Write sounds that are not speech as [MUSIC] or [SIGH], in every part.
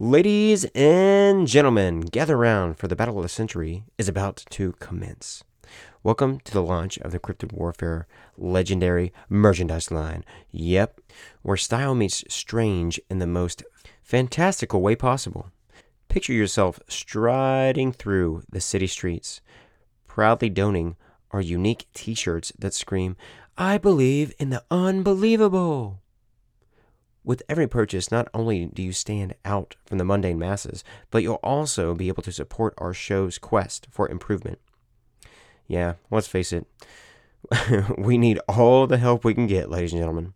Ladies and gentlemen, gather round for the battle of the century is about to commence. Welcome to the launch of the Cryptid Warfare legendary merchandise line. Yep, where style meets strange in the most fantastical way possible. Picture yourself striding through the city streets, proudly donning our unique t shirts that scream, I believe in the unbelievable. With every purchase, not only do you stand out from the mundane masses, but you'll also be able to support our show's quest for improvement. Yeah, let's face it, [LAUGHS] we need all the help we can get, ladies and gentlemen.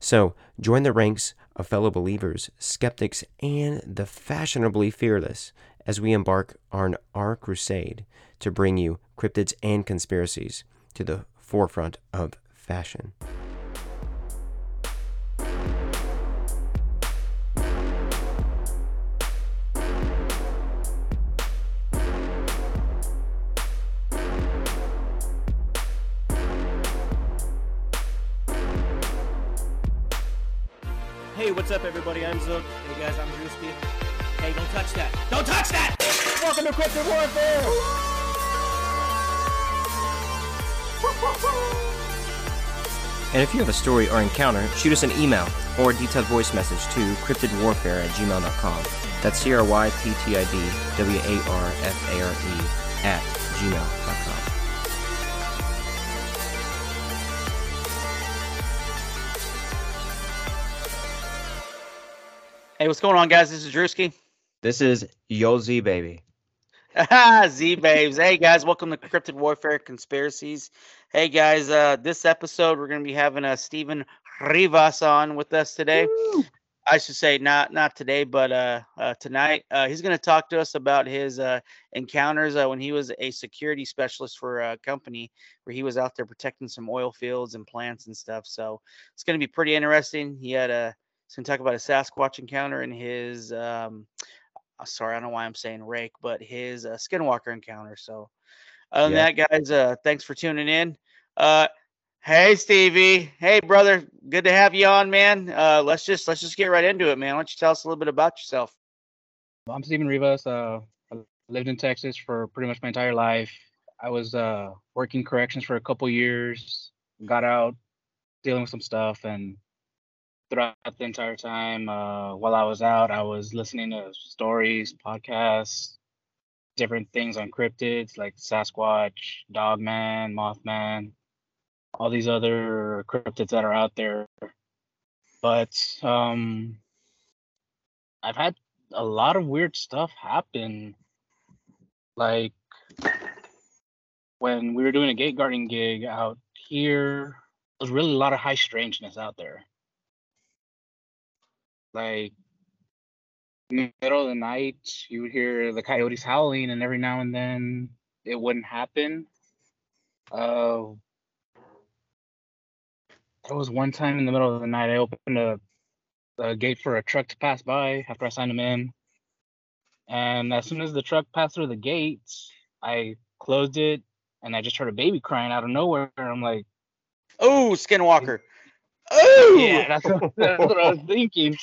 So join the ranks of fellow believers, skeptics, and the fashionably fearless as we embark on our crusade to bring you cryptids and conspiracies to the forefront of fashion. Everybody? Hey guys, I'm Drewski. Hey, don't touch that! Don't touch that! Welcome to Cryptid Warfare! And if you have a story or encounter, shoot us an email or a detailed voice message to cryptidwarfare at gmail.com. That's C R Y P T I D W A R F A R E at gmail.com. Hey, what's going on, guys? This is Drewski. [LAUGHS] This is Yo Z Baby. Z Babes. Hey, guys, welcome to Cryptid Warfare Conspiracies. Hey, guys, uh, this episode we're going to be having uh, Stevan Revas on with us today. I should say not not today, but uh, uh, tonight. Uh, he's going to talk to us about his uh, encounters uh, when he was a security specialist for a company where he was out there protecting some oil fields and plants and stuff. So it's going to be pretty interesting. He had a he's going to talk about a Sasquatch encounter and his um, uh, sorry, I don't know why I'm saying rake, but his uh, Skinwalker encounter. So other than that, guys, uh, thanks for tuning in. Uh, hey Stevie, hey brother, good to have you on, man. Uh, let's just let's just get right into it, man. Why don't you tell us a little bit about yourself? I'm Stevan Revas. Uh, I lived in Texas for pretty much my entire life. I was uh, working corrections for a couple years, got out, dealing with some stuff, and throughout the entire time uh, while I was out, I was listening to stories, podcasts, different things on cryptids like Sasquatch, Dogman, Mothman, all these other cryptids that are out there. But um, I've had a lot of weird stuff happen. Like when we were doing a gate guarding gig out here, there's really a lot of high strangeness out there. Like middle of the night, you would hear the coyotes howling, and every now and then it wouldn't happen. Uh, there was one time in the middle of the night I opened a, a gate for a truck to pass by after I signed him in, and as soon as the truck passed through the gate I closed it, and I just heard a baby crying out of nowhere. I'm like, Oh, Skinwalker. Oh, yeah, that's what, that's [LAUGHS] what I was thinking.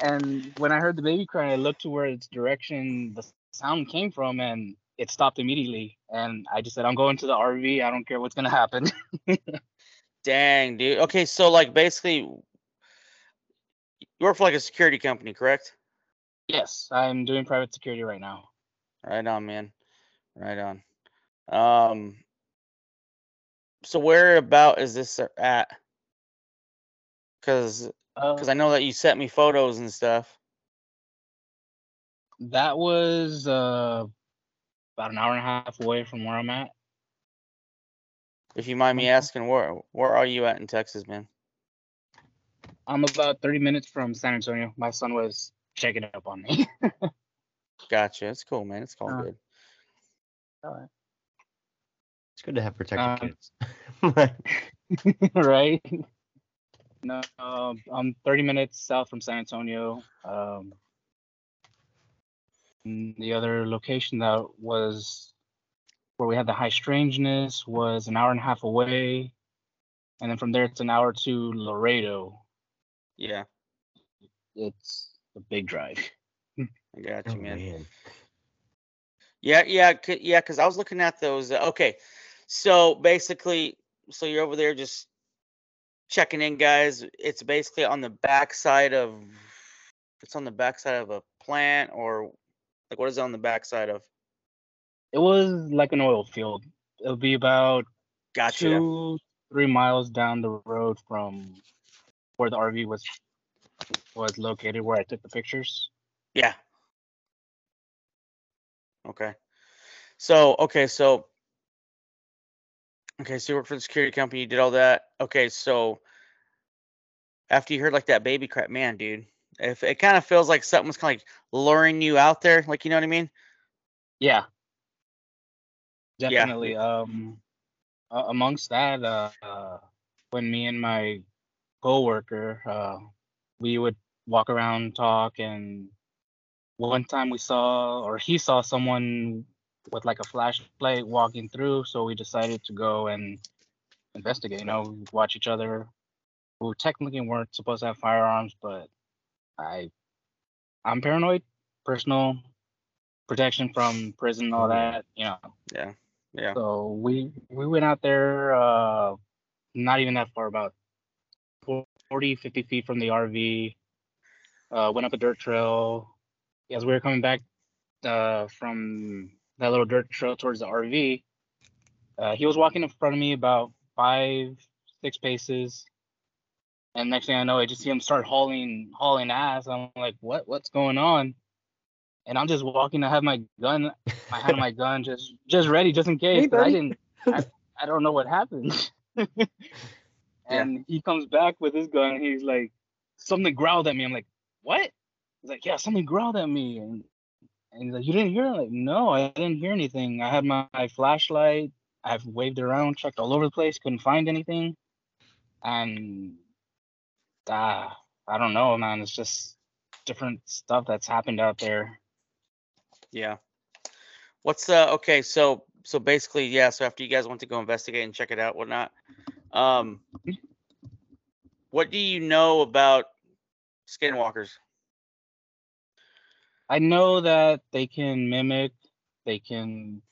And when I heard the baby crying, I looked to where its direction the sound came from, and it stopped immediately. And I just said, "I'm going to the RV. I don't care what's gonna happen." [LAUGHS] Dang, dude. Okay, so like basically, you work for like a security company, correct? yes, I'm doing private security right now. Right on, man. Right on. Um. So where about is this at? Because Uh, because I know that you sent me photos and stuff. that was uh, about an hour and a half away from where I'm at. If you mind me asking, where where are you at in Texas, man? I'm about 30 minutes from San Antonio. My son was checking up on me. [LAUGHS] Gotcha. It's cool, man. It's all Uh, good. It's good to have protected Um, kids. [LAUGHS] [LAUGHS] right? No, um, I'm 30 minutes south from San Antonio. Um, the other location that was where we had the high strangeness was an hour and a half away. And then from there, it's an hour to Laredo. Yeah. It's a big drive. [LAUGHS] I got you, Oh, man. man. Yeah, yeah, c- yeah. Because I was looking at those. Uh, okay, so basically, so you're over there just checking in, guys. It's basically on the backside of. It's on the backside of a plant, or like what is it on the backside of? It was like an oil field. It'll be about Gotcha. two, three miles down the road from where the RV was was located, where I took the pictures. Yeah. Okay. So okay, so okay, so you work for the security company, you did all that. Okay, so after you heard like that baby crap, man, dude, if it kind of feels like something was kind of like luring you out there, like you know what I mean? Yeah. Yeah. Definitely. Um a- amongst that, uh, uh when me and my coworker, uh we would walk around, talk and one time we saw or he saw someone with like a flashlight walking through, so we decided to go and investigate, you know, watch each other. Who technically weren't supposed to have firearms, but I I'm paranoid, personal protection from prison, all that, you know. Yeah. Yeah. So we we went out there, uh, not even that far, about 40, 50 feet from the RV. Uh, went up a dirt trail. As we were coming back uh, from that little dirt trail towards the RV, uh, he was walking in front of me about five, six paces. And next thing I know, I just see him start hauling, hauling ass. I'm like, what? What's going on? And I'm just walking. I have my gun, hand on my [LAUGHS] gun, just just ready, just in case. Hey, I didn't. I, I don't know what happened. [LAUGHS] and he comes back with his gun. He's like, something growled at me. I'm like, what? He's like, yeah, something growled at me. And, and he's like, you didn't hear? I'm like, no, I didn't hear anything. I had my, my flashlight. I've waved around, checked all over the place, couldn't find anything. And ah, I don't know, man. It's just different stuff that's happened out there. Yeah. What's uh okay, so so basically, yeah, so after you guys went to go investigate and check it out, whatnot, um what do you know about skinwalkers? I know that they can mimic, they can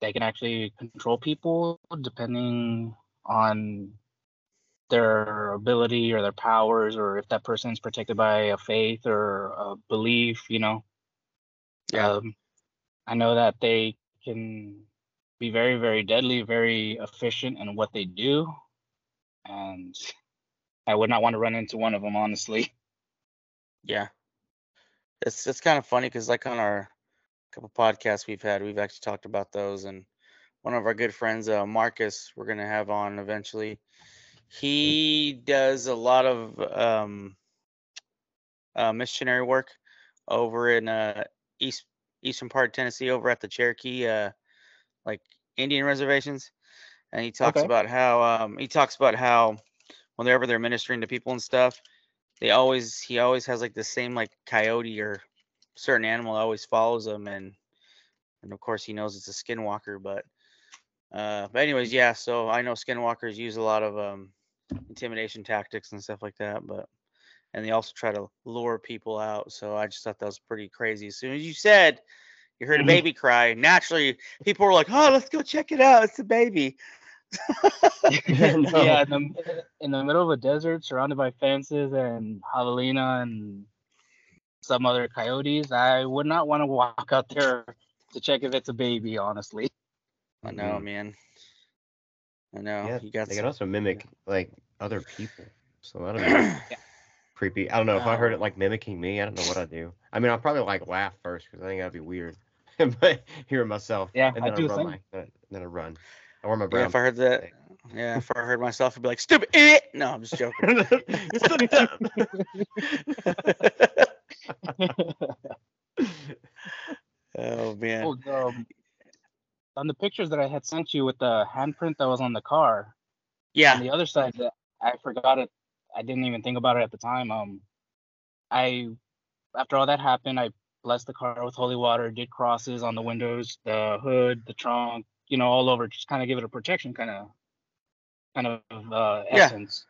they can actually control people depending on their ability or their powers or if that person's protected by a faith or a belief, you know. Yeah. Um, I know that they can be very, very deadly, very efficient in what they do. And I would not want to run into one of them, honestly. Yeah. It's it's kind of funny because like on our couple podcasts we've had, we've actually talked about those and one of our good friends, uh, Marcus, we're gonna have on eventually. He does a lot of um, uh, missionary work over in uh, east eastern part of Tennessee, over at the Cherokee, uh, like Indian reservations, and he talks Okay. about how um, he talks about how whenever they're ministering to people and stuff, they always he always has like the same like coyote or certain animal always follows him, and and of course he knows it's a skinwalker, but. Uh, but anyways, yeah. So I know skinwalkers use a lot of um, intimidation tactics and stuff like that, but and they also try to lure people out. So I just thought that was pretty crazy. As soon as you said you heard a Mhm. baby cry, naturally people were like, "Oh, let's go check it out. It's a baby." [LAUGHS] No. Yeah, in the, in the middle of a desert, surrounded by fences and javelina and some other coyotes, I would not want to walk out there to check if it's a baby. Honestly, I know, Mhm. man. I know. Yeah, you got they some- can also mimic like other people. So I don't know. [CLEARS THROAT] creepy. I don't know if I heard it Oh. like mimicking me. I don't know what I'd do. I mean, I'll probably like laugh first because I think that'd be weird. [LAUGHS] but hearing myself, Yeah, and I then do I the run same. then I- then I run. I wear my yeah, if I heard that, yeah, if I heard myself, I'd be like, "Stupid idiot!" No, I'm just joking. You're [LAUGHS] so oh man. oh, um, on the pictures that I had sent you with the handprint that was on the car, Yeah. on the other side, that I forgot it. I didn't even think about it at the time. Um, I after all that happened, I blessed the car with holy water, did crosses on the windows, the hood, the trunk, you know, all over, just kind of give it a protection kind of kind of uh, Yeah. essence.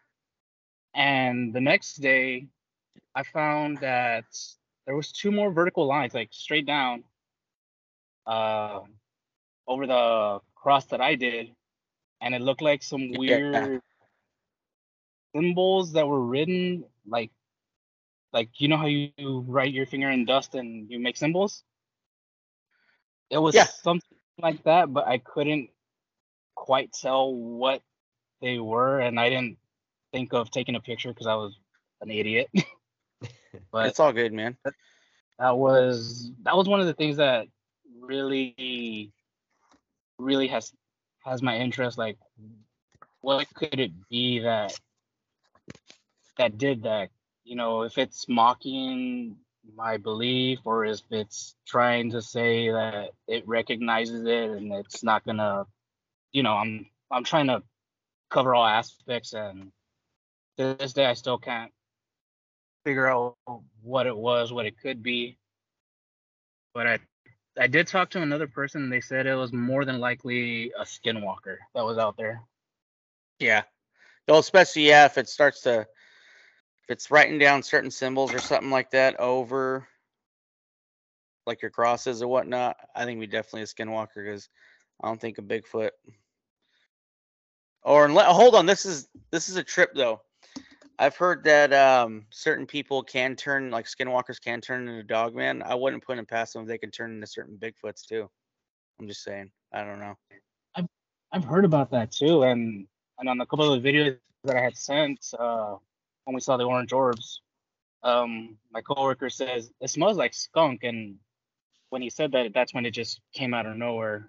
And the next day, I found that there was two more vertical lines, like straight down, uh, over the cross that I did, and it looked like some Yeah. weird symbols that were written, like, like you know how you write your finger in dust and you make symbols. It was Yeah. something like that, but I couldn't quite tell what they were, and I didn't think of taking a picture because I was an idiot. [LAUGHS] but it's all good, man. that was that was one of the things that really really has has my interest like what could it be that that did that you know if it's mocking my belief or if it's trying to say that it recognizes it and it's not gonna you know i'm i'm trying to cover all aspects and to this day i still can't figure out what it was what it could be but i i did talk to another person they said it was more than likely a skinwalker that was out there Yeah. Well, especially yeah, if it starts to it's writing down certain symbols or something like that over like your crosses or whatnot, I think we definitely a skinwalker because I don't think a Bigfoot. Or hold on, this is this is a trip though. I've heard that um certain people can turn like skinwalkers can turn into dogman. I wouldn't put it past them if they can turn into certain Bigfoots too. I'm just saying. I don't know. I've heard about that too, and and on a couple of the videos that I had sent uh, when we saw the orange orbs, um, my coworker says it smells like skunk, and when he said that, that's when it just came out of nowhere.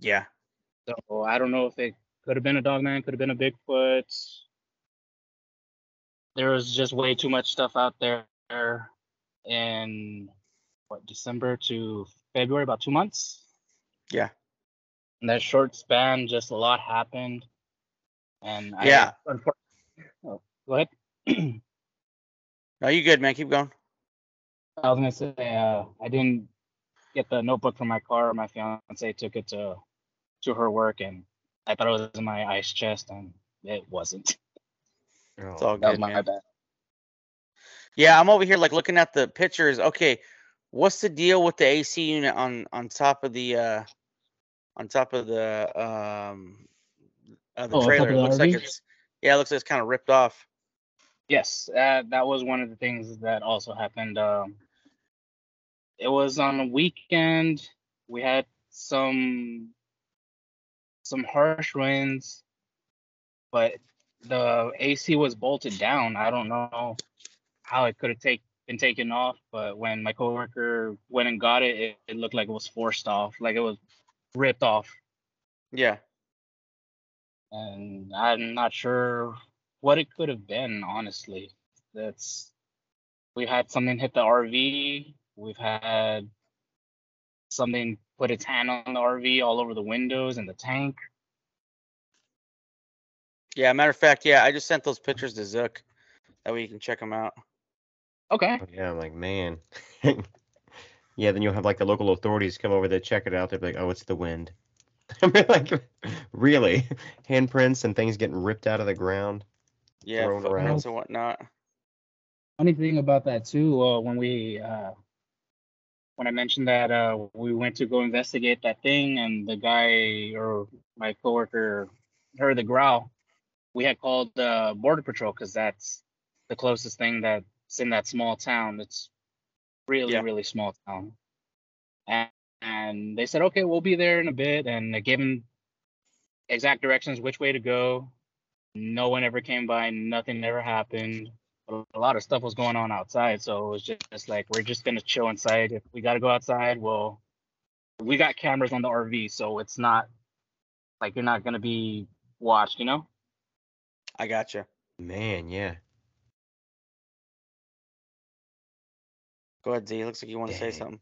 Yeah. So I don't know if it could have been a dogman, could have been a Bigfoot. There was just way too much stuff out there in what December to February, about two months. Yeah. In that short span, just a lot happened. And Yeah. unfor- oh, go ahead. No, you good, man. Keep going. I was gonna say uh, I didn't get the notebook from my car. My fiance took it to to her work, and I thought it was in my ice chest, and it wasn't. It's all That was good, my man. bad. Yeah, I'm over here like looking at the pictures. Okay, what's the deal with the AC unit on on top of the uh on top of the um uh, the Oh, trailer? of It the looks like RV? it's yeah, it looks like it's kind of ripped off. Yes, uh, that was one of the things that also happened. Um, it was on a weekend. We had some some harsh winds, but the AC was bolted down. I don't know how it could have take, been taken off, but when my coworker went and got it, it, it looked like it was forced off, like it was ripped off. Yeah, and I'm not sure what it could have been. Honestly, that's we've had something hit the RV. We've had something put its hand on the RV all over the windows and the tank. yeah. Matter of fact, yeah, I just sent those pictures to Zook. That way you can check them out. Okay. Oh, yeah, I'm like, man. [LAUGHS] yeah, then you'll have like the local authorities come over there, check it out. They're like, oh, it's the wind. [LAUGHS] I'm like, [LAUGHS] really? Handprints and things getting ripped out of the ground. Yeah, Thrown around. and whatnot. Funny thing about that too, uh, when we uh, when I mentioned that uh, we went to go investigate that thing, and the guy or my coworker heard the growl, we had called uh, border patrol because that's the closest thing that's in that small town. It's really Yeah. really small town, and and they said okay, we'll be there in a bit, and they gave him exact directions which way to go. No one ever came by. Nothing ever happened a a lot of stuff was going on outside, so it was just, just like we're just gonna chill inside. If we gotta go outside, well, we got cameras on the RV, so it's not like you're not gonna be watched, you know? I gotcha. Man, yeah. Go ahead, Z. Looks like you want to say something.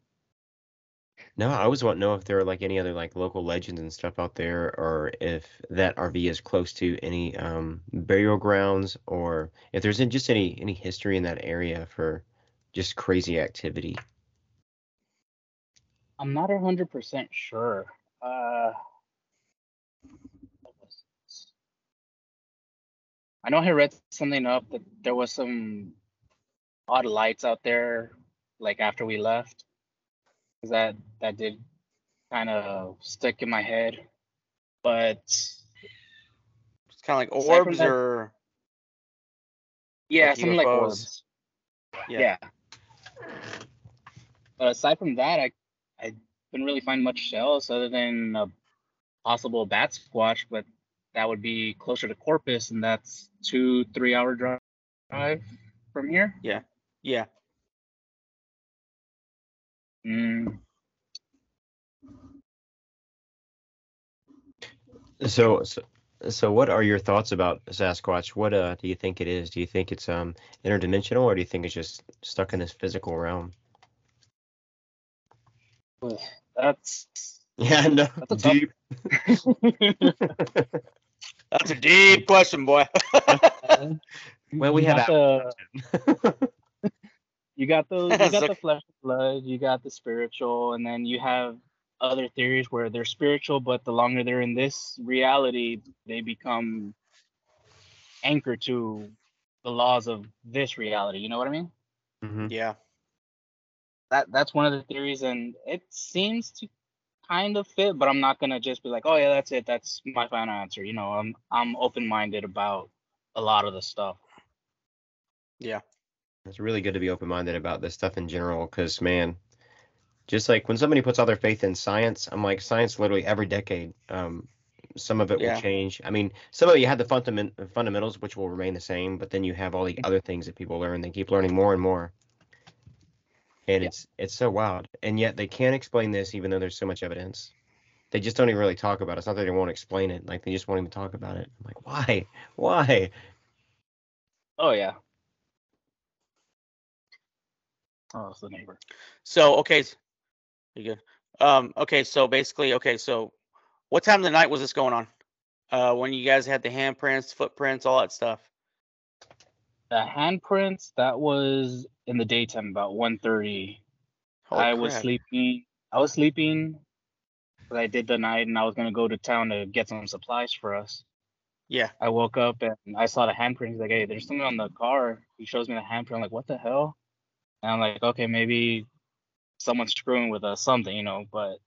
No, I always want to know if there are like any other like local legends and stuff out there, or if that RV is close to any um burial grounds, or if there's just any any history in that area for just crazy activity. I'm not hundred percent sure. Uh? I know I read something up that there was some odd lights out there like after we left. That that did kind of stick in my head. But It's kind of like orbs that- or yeah, Like something like orbs. yeah. Yeah. But aside from that, I I didn't really find much else other than a possible Batsquatch, but that would be closer to Corpus, and that's two three hour drive from here. Yeah. Yeah. Mm, So, so, so what are your thoughts about Sasquatch? What uh do you think it is? Do you think it's um interdimensional, or do you think it's just stuck in this physical realm? that's [LAUGHS] Yeah, no, That's a deep. [LAUGHS] That's a deep question, boy. [LAUGHS] Well, we have got the you got [LAUGHS] the you got the flesh and blood, you got the spiritual, and then you have other theories where they're spiritual, but the longer they're in this reality, they become anchored to the laws of this reality. You know what I mean? Mhm. yeah. That that's one of the theories, and it seems to kind of fit. But I'm not gonna just be like, oh yeah, that's it. That's my final answer. You know, I'm I'm open minded about a lot of the stuff. It's really good to be open minded about this stuff in general, because man, just like when somebody puts all their faith in science, I'm like, science literally every decade, um, some of it Yeah. will change. I mean, some of it you had the fundament fundamentals which will remain the same, but then you have all the other things that people learn. They keep learning more and more, and Yeah. it's it's so wild. And yet they can't explain this, even though there's so much evidence. They just don't even really talk about it. It's not that they won't explain it; like they just won't even talk about it. I'm like, why? Why? Oh yeah. Oh, it's the neighbor. So okay, you good? Um, okay, so basically, okay, so what time of the night was this going on? Uh, when you guys had the handprints, footprints, all that stuff. The handprints that was in the daytime about 1.30. Holy I was sleeping. I was sleeping. But I did the night, and I was gonna go to town to get some supplies for us. Yeah, I woke up and I saw the handprint. He's like, "Hey, there's something on the car." He shows me the handprint. I'm like, "What the hell?" And I'm like, "Okay, maybe someone's screwing with us, something, you know." But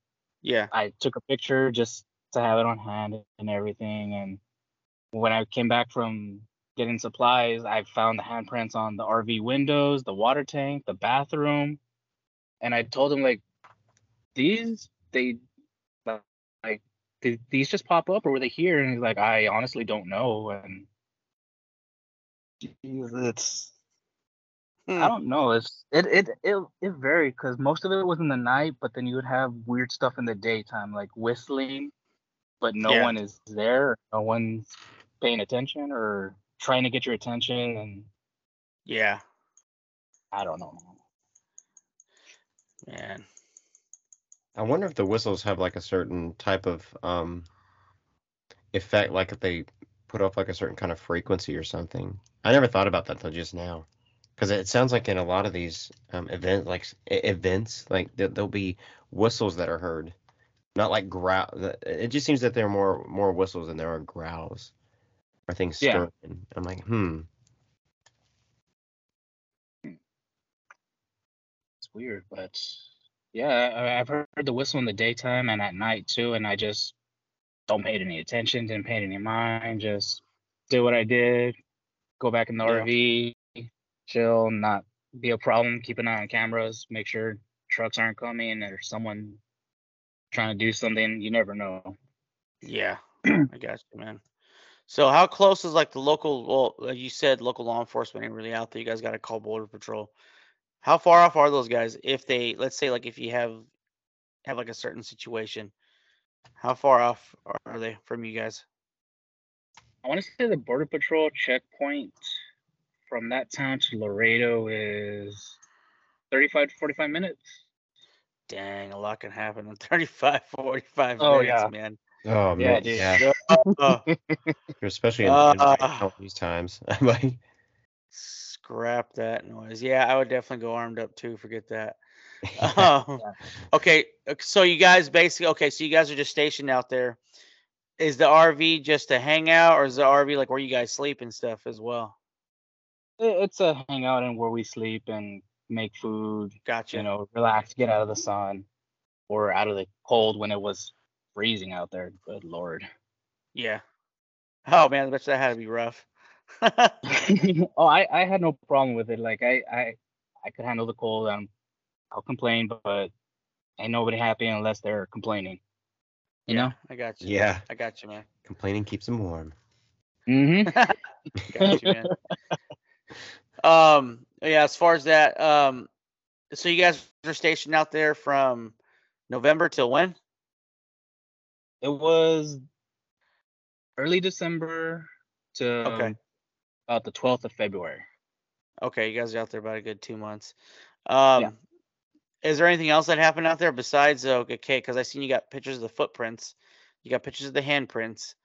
yeah, I took a picture just to have it on hand and everything. And when I came back from getting supplies, I found the handprints on the RV windows, the water tank, the bathroom. And I told him like, these they like did these just pop up or were they here? And he's like, I honestly don't know. And it's Hmm. I don't know. It's it it it it varied because most of it was in the night, but then you would have weird stuff in the daytime, like whistling, but no Yeah. one is there. No one's paying attention or trying to get your attention, and yeah, I don't know. man. man. I wonder if the whistles have like a certain type of um effect, like if they put off like a certain kind of frequency or something. I never thought about that till just now, because it sounds like in a lot of these um event like events, like there- there'll be whistles that are heard, not like growl. It just seems that there are more more whistles than there are growls or things Yeah. stirring. I'm like, hmm. It's weird, but yeah, I've heard the whistle in the daytime and at night too, and I just don't pay any attention, didn't pay any mind, just did what I did, go back in the Yeah. RV, chill, not be a problem, keep an eye on cameras, make sure trucks aren't coming or someone trying to do something. You never know. Yeah, [CLEARS THROAT] I got you, man. So how close is like the local? Well, you said local law enforcement ain't really out there. You guys got to call border patrol. How far off are those guys? If they, let's say, like if you have have like a certain situation, how far off are- are they from you guys? I want to say the border patrol checkpoint from that town to Laredo is 35 to 45 minutes. Dang, a lot can happen in [LAUGHS] 35, 45 Oh, minutes, yeah. man. Oh Yeah, man, dude. yeah, [LAUGHS] especially in, in Uh, now these times. I'm [LAUGHS] like, scrap that noise. Yeah, I would definitely go armed up too. Forget that. Um, okay, uh, so you guys basically okay. So you guys are just stationed out there. Is the RV just a hangout, or is the RV like where you guys sleep and stuff as well? It- It's a hangout and where we sleep and make food, Gotcha. you know, relax, get out of the sun or out of the cold when it was freezing out there. Good lord. Yeah. Oh man, I bet that had to be rough. [LAUGHS] [LAUGHS] oh, I, I had no problem with it. Like I, I I could handle the cold. Um, I'll complain, but ain't nobody happy unless they're complaining. You know? I got you. Yeah. I got you, man. Complaining keeps them warm. Mm-hmm. [LAUGHS] Got you, man. Um, yeah. As far as that, um, so you guys are stationed out there from November till when? it was early December to Okay. about the 12th of February. Okay, you guys are out there about a good two months. Um, is there anything else that happened out there besides uh, okay? Because I seen you got pictures of the footprints, you got pictures of the handprints,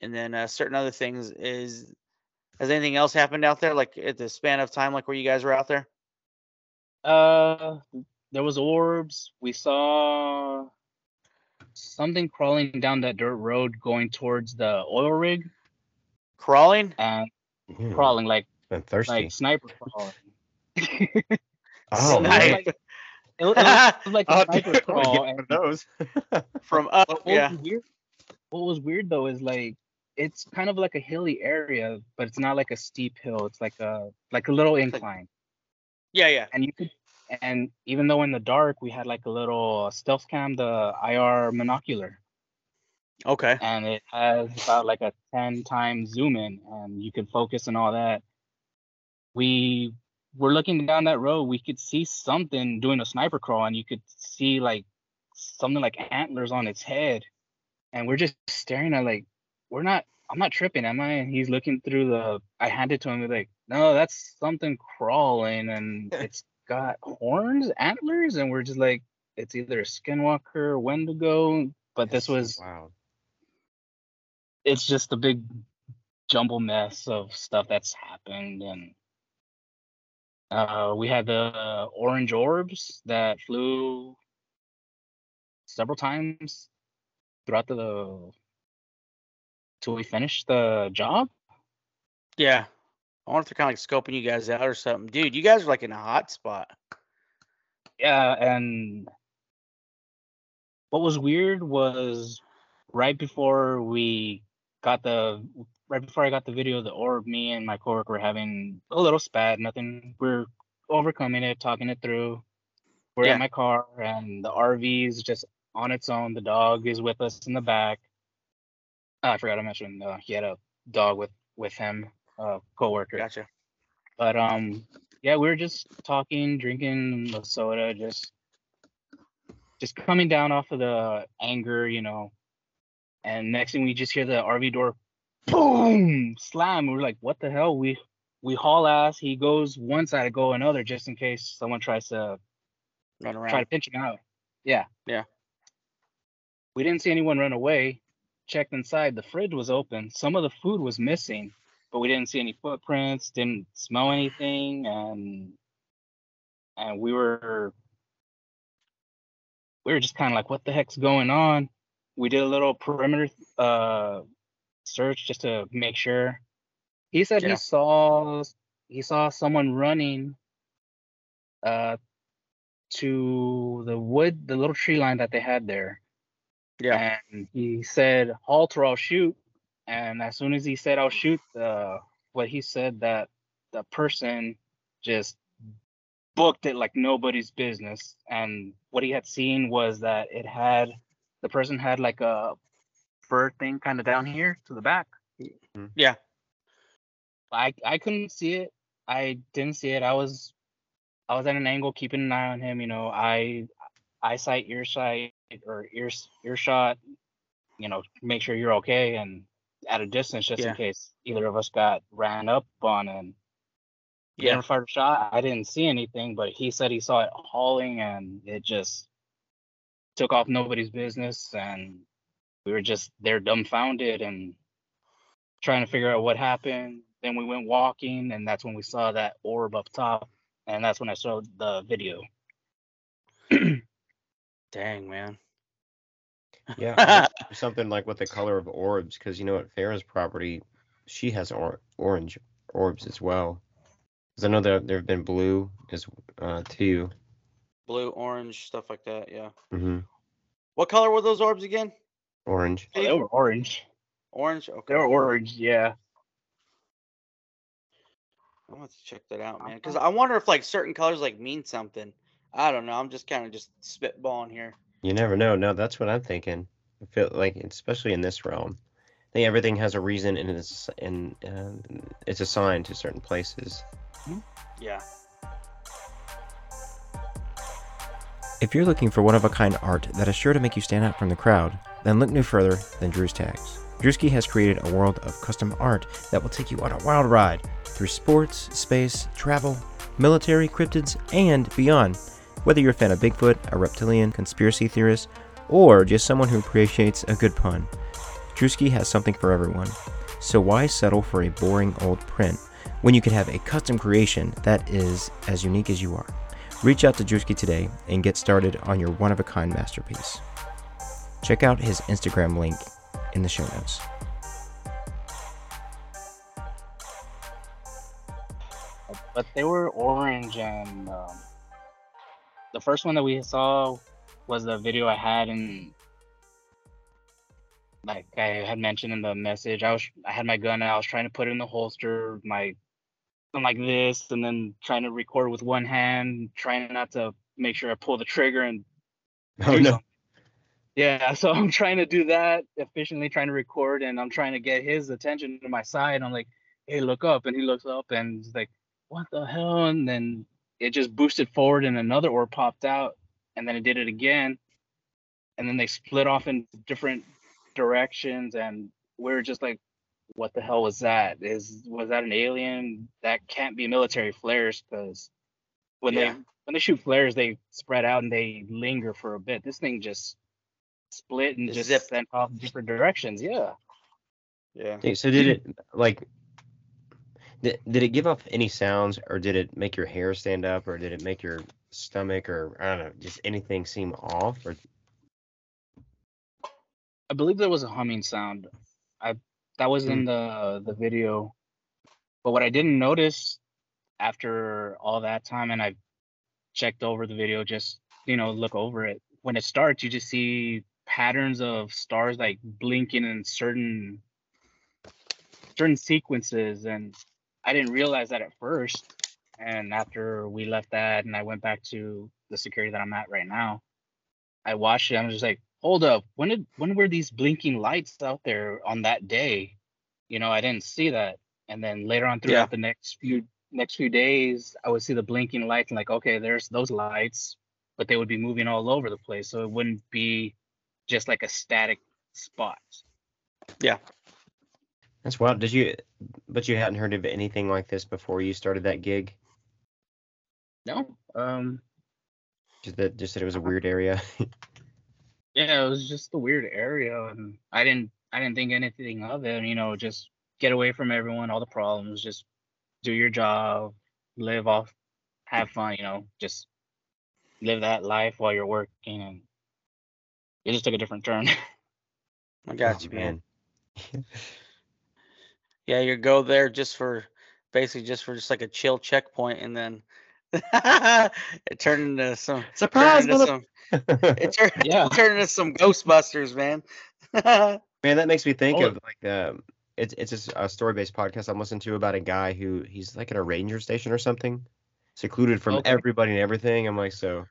and then uh, certain other things. Is has anything else happened out there, like at the span of time, like where you guys were out there? Uh, there was orbs. We saw something crawling down that dirt road going towards the oil rig Crawling? and Mm, crawling like been thirsty. like sniper crawling. [LAUGHS] oh, It was like- It was, it was like a [LAUGHS] Oh, sniper I wanna crawl. get one of those. [LAUGHS] From up, what yeah. was weird what was weird though is like it's kind of like a hilly area, but it's not like a steep hill. It's like a like a little incline. Yeah, yeah. And you could and even though in the dark we had like a little stealth cam, the IR monocular, Okay. and it has about like a 10 times zoom in and you could focus and all that. We were looking down that road, we could see something doing a sniper crawl, and you could see like something like antlers on its head. And we're just staring at like, we're not, I'm not tripping, am I? And he's looking through the, I handed to him, like, no, that's something crawling and [LAUGHS] it's got horns, antlers. And we're just like, it's either a skinwalker, Wendigo, but this was wow. it's just a big jumble mess of stuff that's happened and uh, we had the orange orbs that flew several times throughout the till we finish the job Yeah. I wonder if they're kind of like scoping you guys out or something. Dude, you guys are like in a hot spot. yeah and what was weird was right before we got the right before I got the video of the orb, me and my coworker were having a little spat, nothing we're overcoming it, talking it through. We're Yeah. in my car and the RV is just on its own. The dog is with us in the back. Ah, I forgot to mention uh, he had a dog with with him, uh coworker. Gotcha. But um, yeah, we were just talking, drinking a soda, just just coming down off of the anger, you know. And next thing we just hear the RV door, boom, slam. We're like, what the hell? We we haul ass. He goes one side, I go another, just in case someone tries to Run around. try to pinch him out. Yeah. Yeah. We didn't see anyone run away. Checked inside. The fridge was open. Some of the food was missing, but we didn't see any footprints. Didn't smell anything, and and we were we were just kind of like, what the heck's going on? We did a little perimeter uh search just to make sure. He said Yeah. he saw he saw someone running uh to the wood, the little tree line that they had there. Yeah. And he said, halt or I'll shoot. And as soon as he said, I'll shoot, uh, what he said that the person just booked it like nobody's business. And what he had seen was that it had, the person had like a fur thing kind of down here to the back. Yeah. I, I couldn't see it. I didn't see it. I was I was at an angle keeping an eye on him, you know, I eyesight, ear sight or ear earshot, you know, make sure you're okay and at a distance just Yeah. in case either of us got ran up on and Yeah. never fired a shot. I didn't see anything, but he said he saw it hauling and it just took off nobody's business and we were just there dumbfounded and trying to figure out what happened. Then we went walking and that's when we saw that orb up top and that's when I saw the video. [CLEARS THROAT] Dang, man. Yeah, I wish there was something like with the color of orbs, because you know at Farrah's property, she has or- orange orbs as well. Because I know there there have been blue as uh too. Blue, orange, stuff like that. Yeah. hmm What color were those orbs again? Orange. They were orange. Orange. Okay. They were orange, yeah. I'm gonna have to check that out, man. Because I wonder if like certain colors like mean something. I don't know. I'm just kind of just spitballing here. You never know. No, that's what I'm thinking. I feel like, especially in this realm, I think everything has a reason and it's and uh, it's assigned to certain places. Yeah. If you're looking for one of a kind art that is sure to make you stand out from the crowd, then look no further than Drew's Tags. Drewski has created a world of custom art that will take you on a wild ride through sports, space, travel, military, cryptids, and beyond. Whether you're a fan of Bigfoot, a reptilian, conspiracy theorist, or just someone who appreciates a good pun, Drewski has something for everyone. So why settle for a boring old print when you can have a custom creation that is as unique as you are? Reach out to Drewski today and get started on your one of a kind masterpiece. Check out his Instagram link in the show notes. But they were orange, and um, the first one that we saw was the video I had in, like I had mentioned in the message. I was I had my gun out. I was trying to put it in the holster, my something like this, and then trying to record with one hand, trying not to make sure I pull the trigger and Oh no. something. Yeah, [LAUGHS] so I'm trying to do that efficiently, trying to record, and I'm trying to get his attention to my side. I'm like, "Hey, look up!" And he looks up, and he's like, "What the hell?" And then it just boosted forward, and another orb popped out, and then it did it again, and then they split off in different directions, and we are just like, "What the hell was that? Is was that an alien? That can't be military flares, because when Yeah. they when they shoot flares, they spread out and they linger for a bit. This thing just split and Just just zipped. sent off different directions. Yeah. Yeah. So did it like did, did it give off any sounds or did it make your hair stand up or did it make your stomach or I don't know, just anything seem off or I believe there was a humming sound. I that was in hmm. the the video. But what I didn't notice after all that time and I checked over the video just, you know, look over it. When it starts, you just see patterns of stars like blinking in certain certain sequences and I didn't realize that at first. And after we left that and I went back to the security that I'm at right now, I watched it. I'm just like, hold up, when did when were these blinking lights out there on that day? You know, I didn't see that. And then later on throughout the next few next few days, I would see the blinking lights and like, okay, there's those lights, but they would be moving all over the place. So it wouldn't be just like a static spot. That's wild. Did you but you hadn't heard of anything like this before you started that gig? No. Um Just that just that it was a weird area. [LAUGHS] yeah, it was just a weird area and I didn't I didn't think anything of it, you know, just get away from everyone, all the problems, just do your job, live off, have fun, you know, just live that life while you're working and it just took a different turn. [LAUGHS] I got Oh, you, man. [LAUGHS] Yeah, you go there just for basically just for just like a chill checkpoint, and then [LAUGHS] it turned into some Surprise, into some it [LAUGHS] turned, [LAUGHS] Yeah. it turned into some Ghostbusters, man. Man, that makes me think Oh. of like um, it's it's a story based podcast I'm listening to about a guy who he's like at a ranger station or something, secluded from Okay. everybody and everything. I'm like, so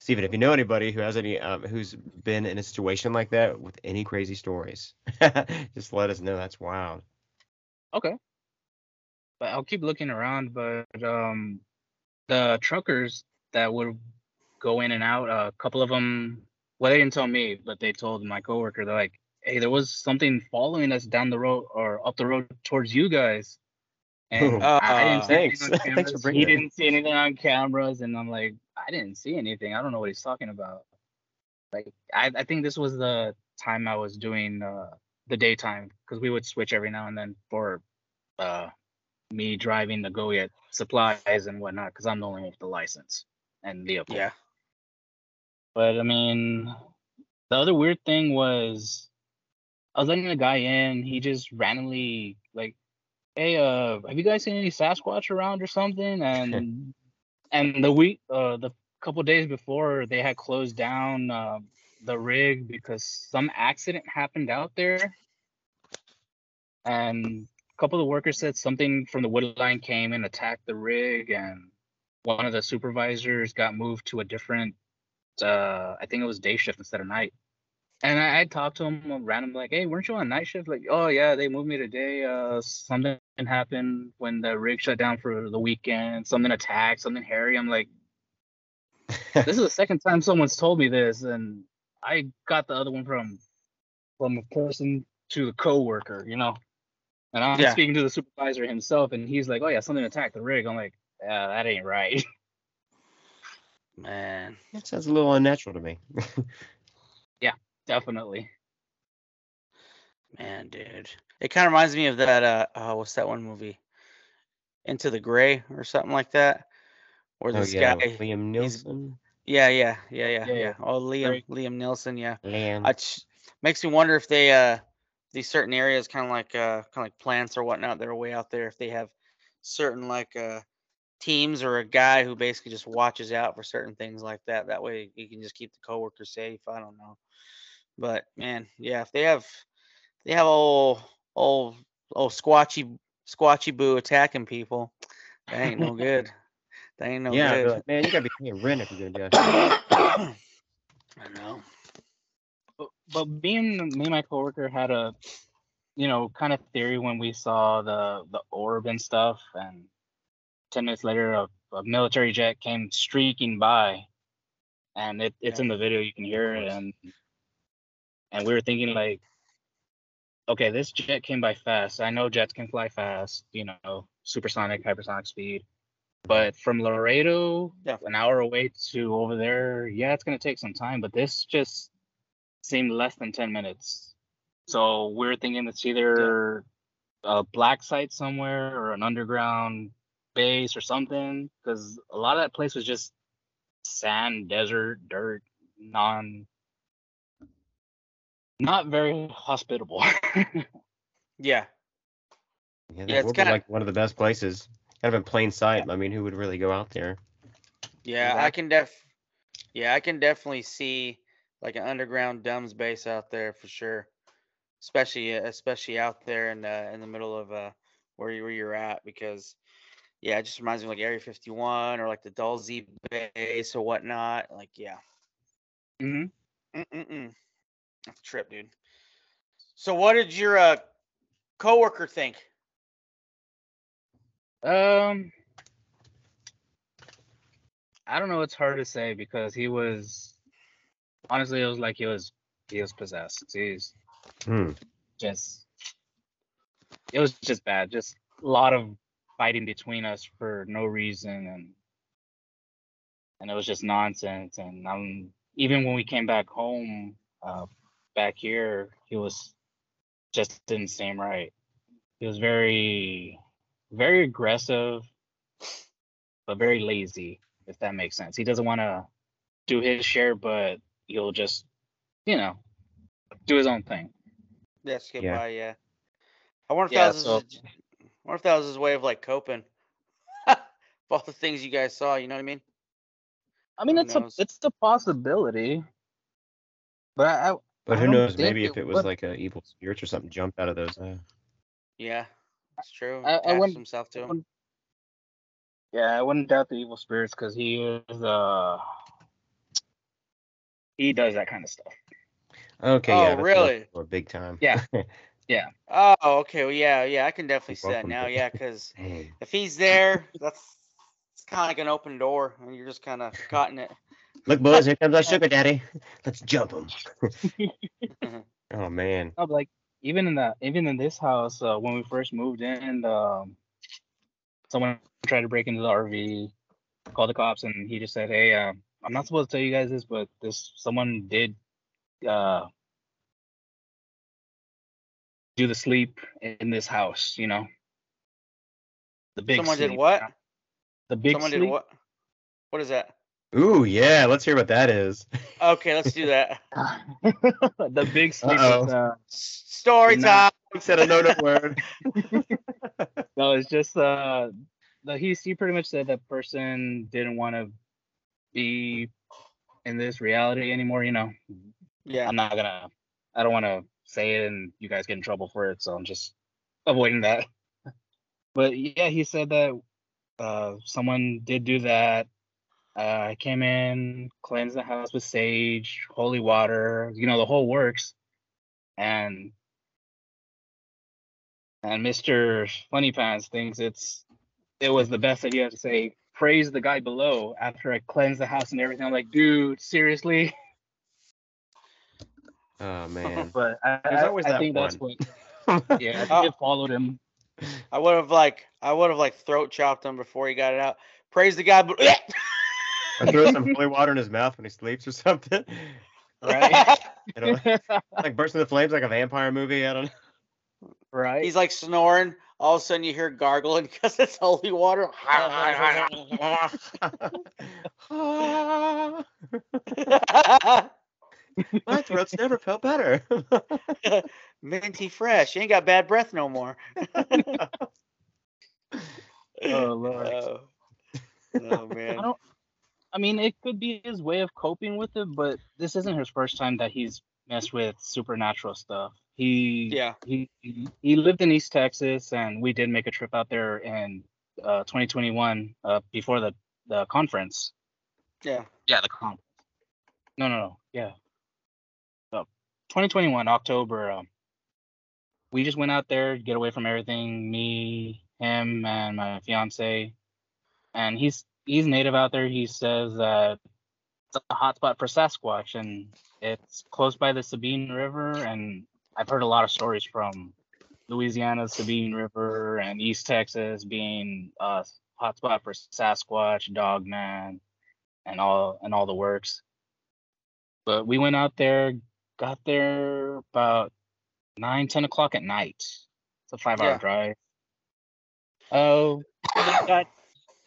Stevan, if you know anybody who has any um, who's been in a situation like that with any crazy stories, [LAUGHS] just let us know. That's wild. Okay. But I'll keep looking around. But um, the truckers that would go in and out, a couple of them, well, they didn't tell me, but they told my coworker, they're like, hey, there was something following us down the road or up the road towards you guys. And [LAUGHS] Oh, I didn't see anything thanks. on Thanks [LAUGHS] for bringing He that. didn't see anything on cameras. And I'm like, I didn't see anything. I don't know what he's talking about. Like, I, I think this was the time I was doing uh, the daytime because we would switch every now and then for uh, me driving the go get supplies and whatnot because I'm the only one with the license and vehicle. yeah. But I mean, the other weird thing was I was letting the guy in. He just randomly like "Hey, uh, have you guys seen any Sasquatch around or something?" [LAUGHS] And and the week, uh, the couple days before, they had closed down uh, the rig because some accident happened out there, and a couple of the workers said something from the wood line came and attacked the rig, and one of the supervisors got moved to a different, uh, I think it was day shift instead of night. And I, I talked to him random, like, "Hey, weren't you on night shift?" Like, "Oh yeah, they moved me today. Uh, something happened when the rig shut down for the weekend. Something attacked, something hairy." I'm like, [LAUGHS] "This is the second time someone's told me this, and I got the other one from from a person to the coworker, you know." And I'm Yeah. speaking to the supervisor himself, and he's like, "Oh yeah, something attacked the rig." I'm like, "Yeah, that ain't right." Man. That sounds a little unnatural to me. [LAUGHS] Definitely. Man, dude. It kind of reminds me of that uh oh, what's that one movie? Into the Gray or something like that. Where oh this yeah, guy Liam he's- Nielsen. Yeah, yeah, yeah, yeah, Yeah, yeah. yeah. Oh Liam Very- Liam Nielsen, yeah. Liam. I ch- makes me wonder if they uh these certain areas kind of like uh kind of like plants or whatnot that are way out there if they have certain like uh teams or a guy who basically just watches out for certain things like that that way you can just keep the coworkers safe i don't know but man yeah if they have they have old old old squatchy squatchy boo attacking people that ain't no good. [LAUGHS] That ain't no yeah, good. like, man, you gotta be paying rent if you're gonna do that. [COUGHS] i know. But, but me and me and my coworker had a you know kind of theory when we saw the the orb and stuff and 10 minutes later a, a military jet came streaking by. And it, it's Yeah. in the video you can hear it and and we were thinking like okay this jet came by fast. I know jets can fly fast you know supersonic hypersonic speed. But from laredo Yeah. an hour away to over there yeah it's going to take some time but this just seemed less than 10 minutes. So we're thinking it's either a black site somewhere or an underground base or something because a lot of that place was just sand desert dirt non not very hospitable [LAUGHS] yeah Yeah, Yeah, it's kinda- like one of the best places. Kind of in plain sight. I mean, who would really go out there? Yeah, I can def yeah, I can definitely see like an underground DUMBs base out there for sure. Especially uh, especially out there in the in the middle of uh where you where you're at because yeah, it just reminds me of like Area 51 or like the Dulce base or whatnot. Like yeah. hmm Mm-mm-mm. That's a trip, dude. So what did your uh coworker think? um i don't know it's hard to say because he was honestly it was like he was he was possessed he's Hmm. just it was just bad just a lot of fighting between us for no reason and and it was just nonsense and um even when we came back home uh back here he was just didn't seem right he was very very aggressive but very lazy if that makes sense he doesn't want to do his share but he'll just you know do his own thing Yeah, skip Yeah. by, yeah. I wonder if Yeah, that was so- his, I wonder if that was his way of like coping. [LAUGHS] of all the things you guys saw, you know what I mean? I mean, Who it's a knows? it's a possibility, but I, But who knows? think Maybe if it it was would- like a evil spirits or something jumped out of those. Uh, Yeah, that's true. I- I Attached wouldn't- himself to him. yeah, I wouldn't doubt the evil spirits because he is uh he does that kind of stuff. okay, Oh, yeah. really? For big time. Yeah. [LAUGHS] Yeah. Oh, okay. Well, yeah, yeah. I can definitely see that now. Yeah, because [LAUGHS] if he's there, that's it's kind of like an open door, and you're just kind of caught in it. Look, boys, here comes our [LAUGHS] sugar daddy. Let's jump him. [LAUGHS] oh man. No, but like even in the even in this house, uh, when we first moved in, um, someone tried to break into the RV, called the cops, and he just said, "Hey, uh, I'm not supposed to tell you guys this, but this someone did uh, do the sleep in this house. You know, the big Someone did what? The big Someone sleep. did what? What is that? Ooh, yeah. Let's hear what that is. Okay, let's do that. [LAUGHS] the big sleep. Uh-oh. Was, uh, S- Story Nah. time. Said a no no word. [LAUGHS] no, it's just uh, the he he pretty much said that person didn't want to be in this reality anymore. You know, Yeah. I'm not gonna. I don't want to say it and you guys get in trouble for it, so I'm just avoiding that. [LAUGHS] But yeah, he said that uh, someone did do that. Uh, I came in, cleansed the house with sage, holy water, you know, the whole works. And and Mr. Funny Pants thinks it's it was the best idea to say praise the guy below after I cleansed the house and everything. I'm like, dude, seriously? [LAUGHS] Oh [LAUGHS] man. But I, There's I- always I that think that's what [LAUGHS] yeah, I think Oh. it followed him. I would have like I would have like throat chopped him before he got it out. Praise the God, but I throw some [LAUGHS] holy water in his mouth when he sleeps or something. Right. [LAUGHS] You know, like burst into flames like a vampire movie. I don't know. right. He's like snoring. All of a sudden you hear gargling [LAUGHS] because it's holy water. My throat's never felt better. Minty fresh. You ain't got bad breath no more. Oh, Lord. Oh, oh, I man. don't. I mean, it could be his way of coping with it, but this isn't his first time that he's messed with supernatural stuff. He Yeah. he he he lived in East Texas, and we did make a trip out there in uh, 2021 uh, before the the conference. Yeah. Yeah, the conference. No, no, no. Yeah. So, 2021 October. Um, we just went out there, get away from everything. Me, him, and my fiance. And he's he's native out there. He says that it's a hotspot for Sasquatch, and it's close by the Sabine River. And I've heard a lot of stories from Louisiana, Sabine River, and East Texas being a hotspot for Sasquatch, Dogman, and all and all the works. But we went out there, got there about nine, ten o'clock at night. It's a five hour Yeah. drive. Oh, got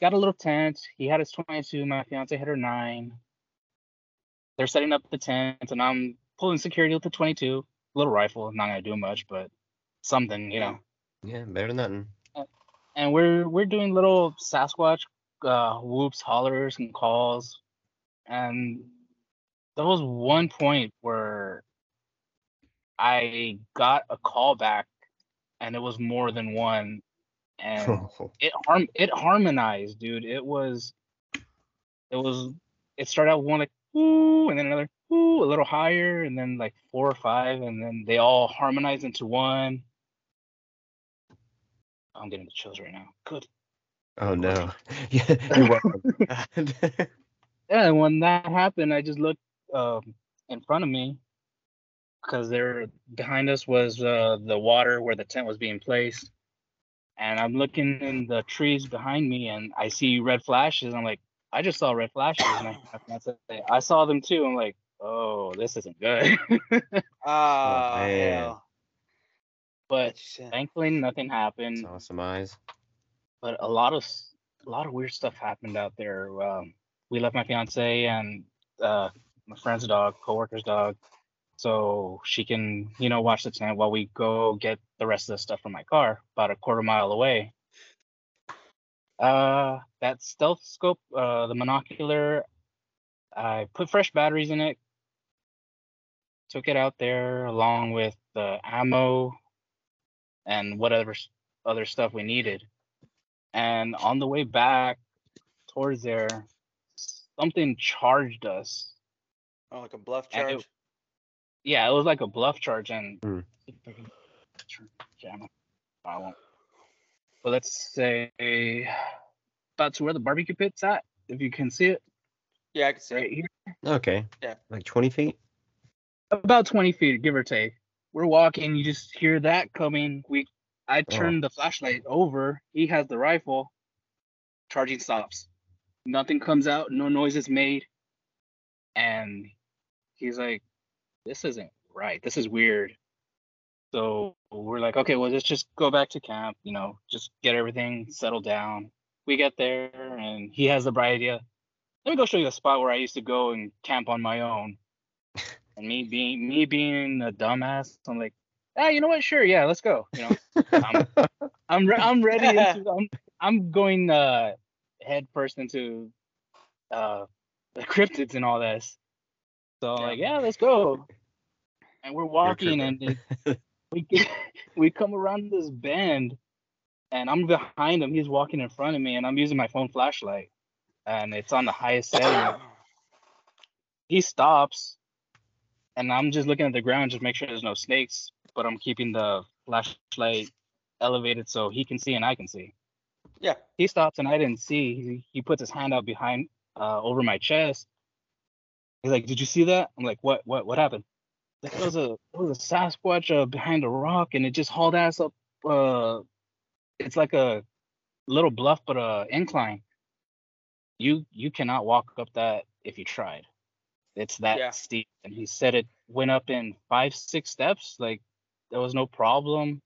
got a little tent. He had his 22. My fiance had her nine. They're setting up the tent, and I'm pulling security with the 22. Little rifle, not gonna do much, but something, you know. yeah, better than nothing. And we're we're doing little Sasquatch uh, whoops, hollers, and calls, and there was one point where I got a call back, and it was more than one, and [LAUGHS] it harm it harmonized, dude. It was it was it started out one like ooh, and then another ooh, a little higher, and then like four or five, and then they all harmonized into one. I'm getting the chills right now. Good. oh no. [LAUGHS] Yeah, you're welcome. [LAUGHS] Yeah, and when that happened, I just looked um, in front of me because there behind us was uh, the water where the tent was being placed, and I'm looking in the trees behind me, and I see red flashes. I'm like, I just saw red flashes, and I, [COUGHS] I I saw them too. I'm like, oh, this isn't good. [LAUGHS] Oh, man. hell. but What you said. thankfully, nothing happened. Saw some eyes. but a lot of a lot of weird stuff happened out there. Um, we left my fiance and uh, my friend's dog, coworker's dog, so she can you know watch the tent while we go get the rest of the stuff from my car, about a quarter mile away. Uh, that stealth scope, uh, the monocular, I put fresh batteries in it. Took it out there along with the ammo and whatever other stuff we needed. And on the way back towards there, something charged us. Oh, like a bluff charge. Yeah, it was like a bluff charge, and. Hmm. Jam. I won't. But let's say about to where the barbecue pit's at, if you can see it Yeah, I can see. right it. here. Okay. Yeah. Like 20 feet? about 20 feet give or take we're walking you just hear that coming we i Oh. turn the flashlight over he has the rifle charging stops nothing comes out no noise is made and he's like this isn't right this is weird so we're like okay well let's just go back to camp you know just get everything settled down we get there and he has the bright idea let me go show you the spot where i used to go and camp on my own [LAUGHS] and me being me being a dumbass, I'm like, ah, you know what? Sure, yeah, let's go. You know, I'm, [LAUGHS] I'm re- I'm ready. [LAUGHS] Into, I'm I'm going uh head first into uh the cryptids and all this. So I'm like, yeah, let's go. And we're walking, and it, [LAUGHS] we get, we come around this bend, and I'm behind him. He's walking in front of me, and I'm using my phone flashlight, and it's on the highest setting. [COUGHS] he stops, and I'm just looking at the ground, just make sure there's no snakes. But I'm keeping the flashlight elevated so he can see and I can see. Yeah. He stops and I didn't see. He, he puts his hand out behind, uh, over my chest. He's like, "Did you see that?" I'm like, "What? What? What happened?" Like, there was a there was a Sasquatch uh, behind a rock, and it just hauled ass up. Uh, it's like a little bluff, but a incline. You you cannot walk up that if you tried. It's that Yeah. steep. And he said it went up in five six steps. Like there was no problem.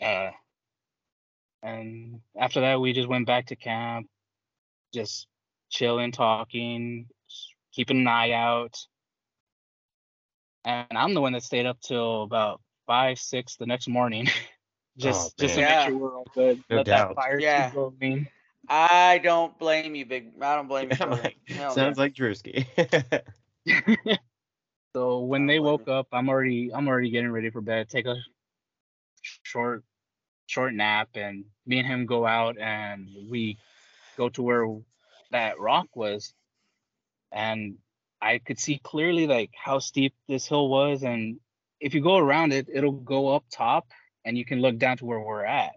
Uh, and after that, we just went back to camp, just chilling, talking, keeping an eye out. And I'm the one that stayed up till about five, six the next morning, [LAUGHS] just oh, just to man. make sure we're all good. No Let doubt. that fire Yeah. keep going. I don't blame you, big. I don't blame you. I'm [LAUGHS] like, Hell sounds no. like Drewski. [LAUGHS] so when they don't woke up, I'm already I'm already getting ready for bed. Take a short short nap, and me and him go out and we go to where that rock was, and I could see clearly like how steep this hill was, and if you go around it, it'll go up top, and you can look down to where we're at,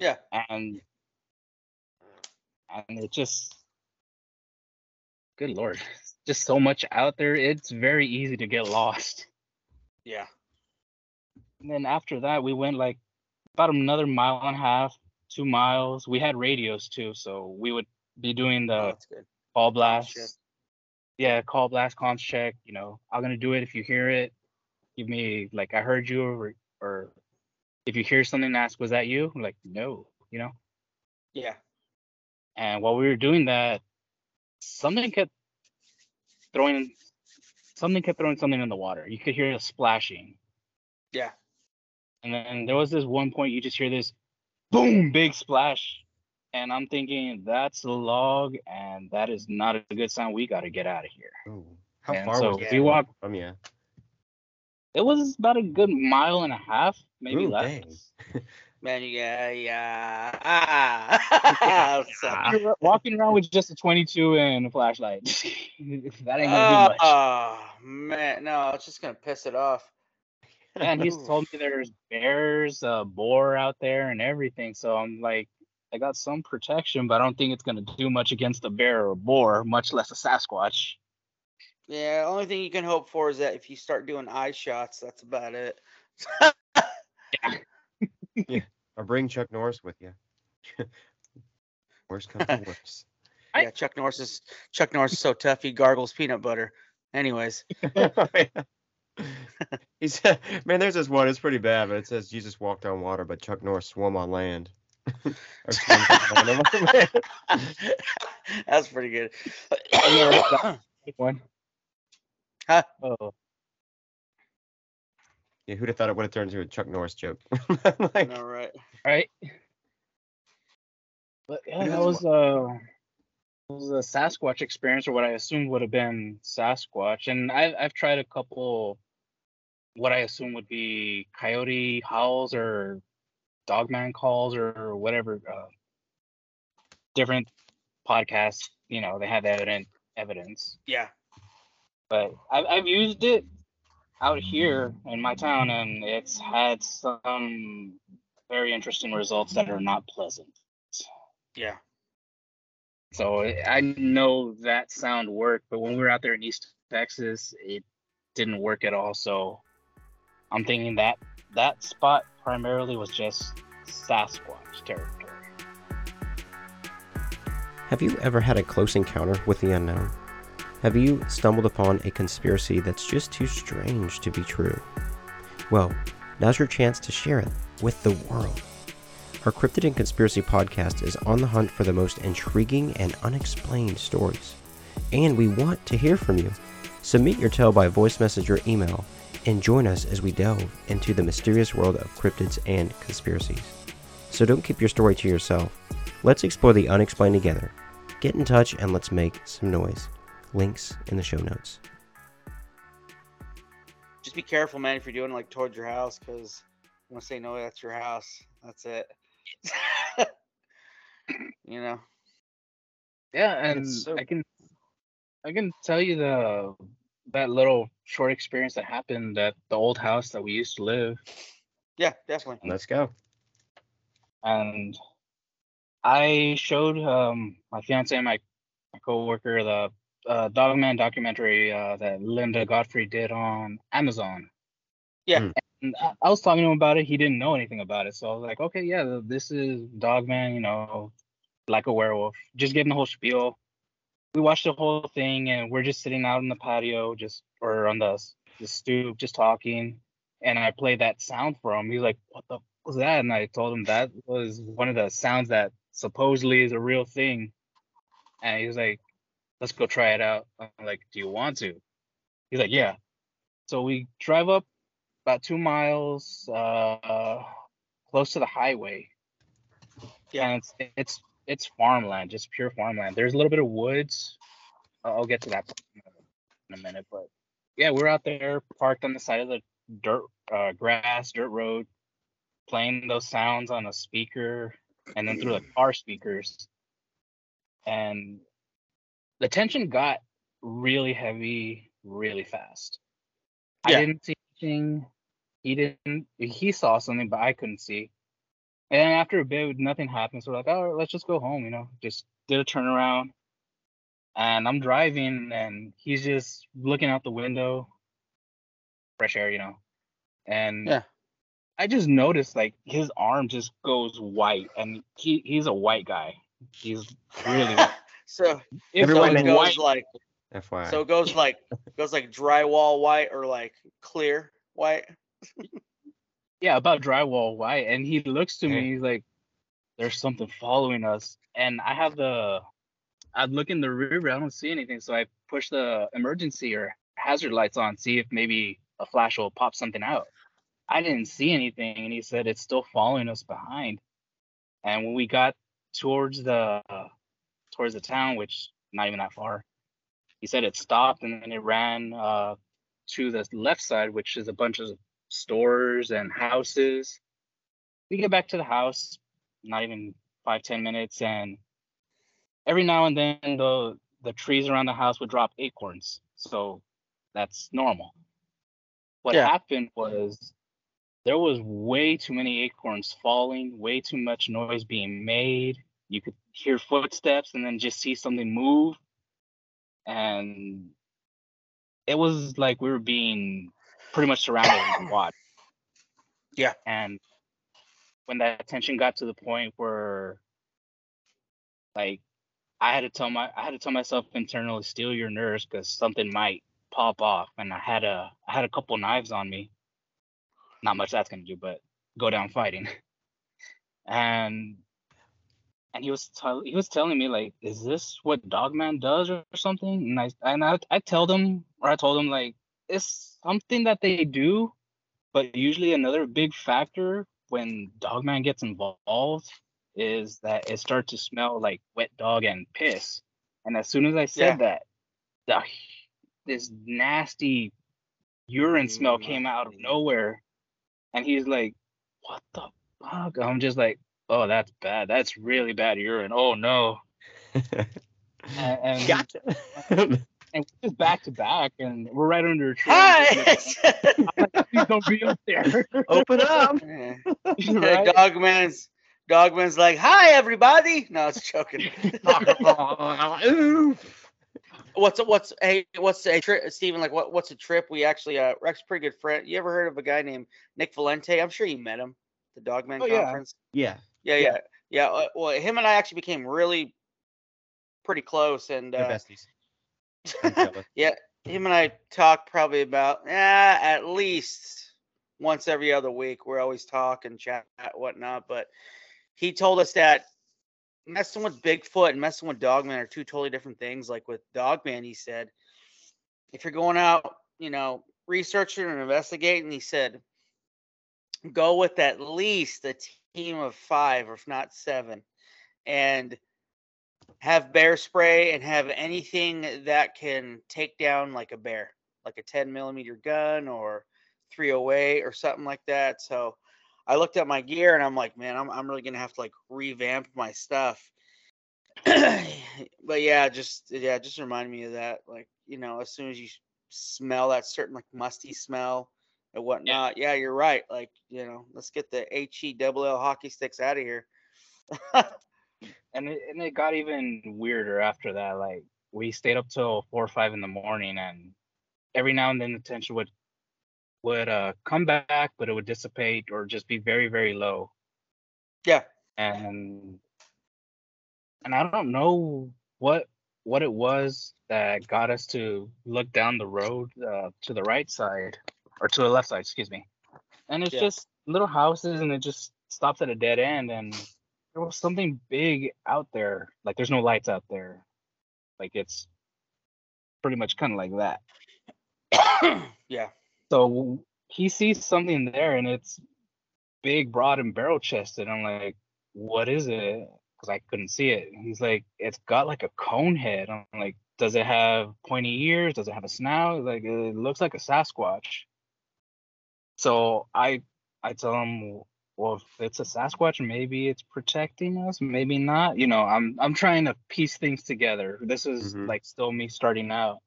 Yeah. and and it just good lord [LAUGHS] just so much out there it's very easy to get lost Yeah. and then after that we went like about another mile and a half two miles we had radios too so we would be doing Oh, the call check. blast yeah call blast comms check you know i'm gonna do it if you hear it give me like i heard you or, or if you hear something ask was that you I'm like no you know Yeah. And while we were doing that, something kept throwing something kept throwing something in the water. You could hear it splashing. Yeah. And then there was this one point you just hear this boom, big splash. And I'm thinking that's a log and that is not a good sign. We gotta get out of here. Ooh, how And far so was we this walked- from you? It was about a good mile and a half, maybe Ooh, less. dang. [LAUGHS] Man, yeah, [LAUGHS] yeah. Ah. So- You're walking around with just a 22 and a flashlight. [LAUGHS] that ain't gonna do much. Oh man, no, it's just gonna piss it off. and he's told me there's bears, uh, boar out there, and everything. So I'm like, I got some protection, but I don't think it's gonna do much against a bear or a boar, much less a Sasquatch. Yeah, the only thing you can hope for is that if you start doing eye shots, that's about it. [LAUGHS] Yeah. Or bring Chuck Norris with you. [LAUGHS] worst comes to worst. I- [LAUGHS] yeah, Chuck Norris is Chuck Norris is so tough he gargles peanut butter. Anyways, he said, "Man, there's this one. It's pretty bad, but it says Jesus walked on water, but Chuck Norris swam on land." [LAUGHS] Or swam on land. that's pretty good. [COUGHS] One. Huh? Oh, yeah, who'd have thought it would have turned into a Chuck Norris joke? [LAUGHS] like, All right. right. But yeah, that was uh was a Sasquatch experience, or what I assumed would have been Sasquatch. And I've I've tried a couple, what I assume would be coyote howls or dogman calls or whatever. Uh, different podcasts, you know, they have evident evidence. Yeah. But I've I've used it out here in my town, and it's had some very interesting results that are not pleasant. Yeah. So I know that sound worked, but when we were out there in East Texas, it didn't work at all. So I'm thinking that that spot primarily was just Sasquatch territory. Have you ever had a close encounter with the unknown? Have you stumbled upon a conspiracy that's just too strange to be true? Well, now's your chance to share it with the world. Our Cryptid and Conspiracy podcast is on the hunt for the most intriguing and unexplained stories. And we want to hear from you. Submit your tale by voice message or email and join us as we delve into the mysterious world of cryptids and conspiracies. So don't keep your story to yourself. Let's explore the unexplained together. Get in touch and let's make some noise. Links in the show notes. Just be careful, man, if you're doing like towards your house, because I'm gonna say no, that's your house. That's it. [LAUGHS] you know. Yeah, and so- I can I can tell you the that little short experience that happened at the old house that we used to live. Yeah, definitely. Let's go. and I showed um, my fiance and my, my coworker the uh, Dogman documentary uh, that Linda Godfrey did on Amazon. Yeah. Mm. And I, I was talking to him about it. He didn't know anything about it, so I was like, okay, yeah, this is Dogman. You know, like a werewolf. Just getting the whole spiel. We watched the whole thing, and we're just sitting out in the patio, just or on the the stoop, just talking. And I played that sound for him. He's like, "What the was that? And I told him that was one of the sounds that supposedly is a real thing. And he was like, let's go try it out. I'm like, do you want to? He's like, yeah. So we drive up about two miles, uh, close to the highway. Yeah. And it's it's it's farmland, just pure farmland. There's a little bit of woods. I'll I'll get to that in a minute, but yeah, we're out there parked on the side of the dirt, uh, grass, dirt road, playing those sounds on a speaker and then through the car speakers. And the tension got really heavy really fast. Yeah. I didn't see anything. He didn't. He saw something, but I couldn't see. And then after a bit, nothing happens. So we're like, all right, let's just go home. You know, just did a turnaround. And I'm driving, and he's just looking out the window. Fresh air, you know. And Yeah. I just noticed like his arm just goes white, and he he's a white guy. He's really white. [LAUGHS] so, If so Everyone it goes white, like FYI. so it goes like goes like drywall white or like clear white. [LAUGHS] yeah, about drywall white, and he looks to me. He's like, "There's something following us," and I have the, I look in the river. I don't see anything, so I push the emergency or hazard lights on, see if maybe a flash will pop something out. I didn't see anything, and he said it's still following us behind. And when we got towards the towards the town, which not even that far, he said it stopped and then it ran uh, to the left side, which is a bunch of stores and houses. We get back to the house, not even five ten minutes, and every now and then the the trees around the house would drop acorns, so that's normal. What Yeah. happened was there was way too many acorns falling, way too much noise being made. You could hear footsteps and then just see something move. And it was like we were being pretty much surrounded [COUGHS] and watched. Yeah. And when that tension got to the point where like I had to tell my I had to tell myself internally steel your nerves because something might pop off and I had a I had a couple knives on me. Not much that's gonna do, but go down fighting. [LAUGHS] and and he was tell, he was telling me like, is this what Dogman does or something? And I and I I told him or I told him like it's something that they do, but usually another big factor when Dogman gets involved is that it starts to smell like wet dog and piss. And as soon as I said that, the this nasty urine smell came out of nowhere. And he's like, What the fuck? I'm just like, Oh, that's bad. That's really bad urine. Oh no. [LAUGHS] And, and, gotcha. [LAUGHS] [LAUGHS] and we're just back to back and we're right under a tree. Hi. [LAUGHS] Please don't be up there. [LAUGHS] Open up. [LAUGHS] Yeah. Right? Dogman's Dogman's like, hi everybody. No, it's joking. what's a, what's hey what's a trip, Stevan? Like what what's a trip? We actually uh Rex pretty good friend. You ever heard of a guy named Nick Valente? I'm sure you met him. The Dogman Oh, conference. yeah. Yeah, Yeah. yeah, yeah. uh, well, him and I actually became really pretty close, and uh, besties. [LAUGHS] Yeah, him and I talk probably about eh, at least once every other week. We're always talk and chat whatnot. But he told us that messing with Bigfoot and messing with Dogman are two totally different things. Like with Dogman, he said, if you're going out, you know, researching and investigating. He said, go with at least a team of five, or if not seven, and have bear spray and have anything that can take down like a bear, like a 10 millimeter gun or 308 or something like that. So I looked at my gear and I'm like, man, I'm, I'm really gonna have to like revamp my stuff. [CLEARS THROAT] but yeah, just yeah, just remind me of that. Like, you know, as soon as you smell that certain like musty smell and whatnot, yeah, you're right. Like, you know, let's get the H E double L hockey sticks out of here. [LAUGHS] and it, and it got even weirder after that. Like we stayed up till four or five in the morning, and every now and then the tension would would uh, come back, but it would dissipate or just be very very low. Yeah, and and I don't know what what it was that got us to look down the road uh, to the right side or to the left side, excuse me. And it's Yeah. just little houses, and it just stops at a dead end, and there was something big out there. Like there's no lights out there. Like it's pretty much kind of like that. [COUGHS] yeah, So he sees something there, and it's big, broad, and barrel chested. I'm like, what is it? Because I couldn't see it. And he's like, it's got like a cone head. I'm like, does it have pointy ears? Does it have a snout? Like, it looks like a Sasquatch. So I, I tell him, well, if it's a Sasquatch, maybe it's protecting us, maybe not. You know, I'm, I'm trying to piece things together. This is Mhm. like still me starting out.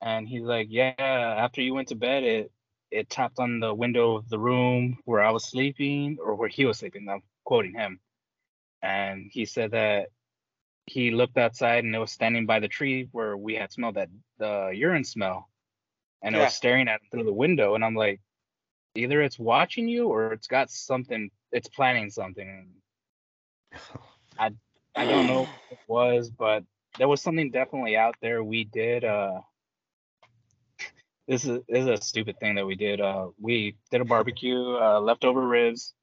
And he's like, yeah, after you went to bed, it it tapped on the window of the room where I was sleeping or where he was sleeping. I'm quoting him. And he said that he looked outside and it was standing by the tree where we had smelled that the urine smell. And it was staring at him through the window. And I'm like, either it's watching you or it's got something, it's planning something. [SIGHS] I I don't know what it was, but there was something definitely out there. We did uh this is this is a stupid thing that we did. Uh we did a barbecue, uh leftover ribs.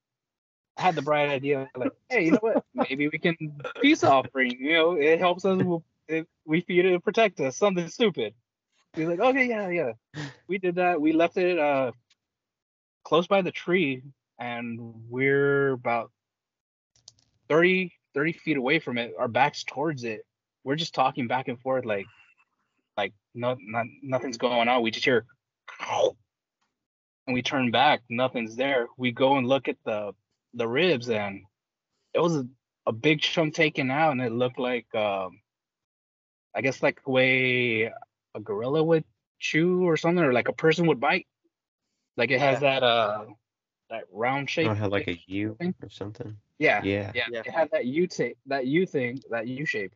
I had the bright idea like, hey, you know what? [LAUGHS] Maybe we can peace offering, you know, it helps us it, we feed it to protect us, something stupid. He's like, okay, yeah, yeah. We did that. We left it uh close by the tree and we're about 30 30 feet away from it. Our backs towards it. We're just talking back and forth like like no, not, nothing's going on. We just hear and we turn back. Nothing's there. We go and look at the the ribs and it was a, a big chunk taken out and it looked like um i guess like the way a gorilla would chew or something or like a person would bite like it has that uh that round shape Oh, it had like a U thing? or something. yeah Yeah. yeah, Yeah. it had that U tape, that U thing, that U shape.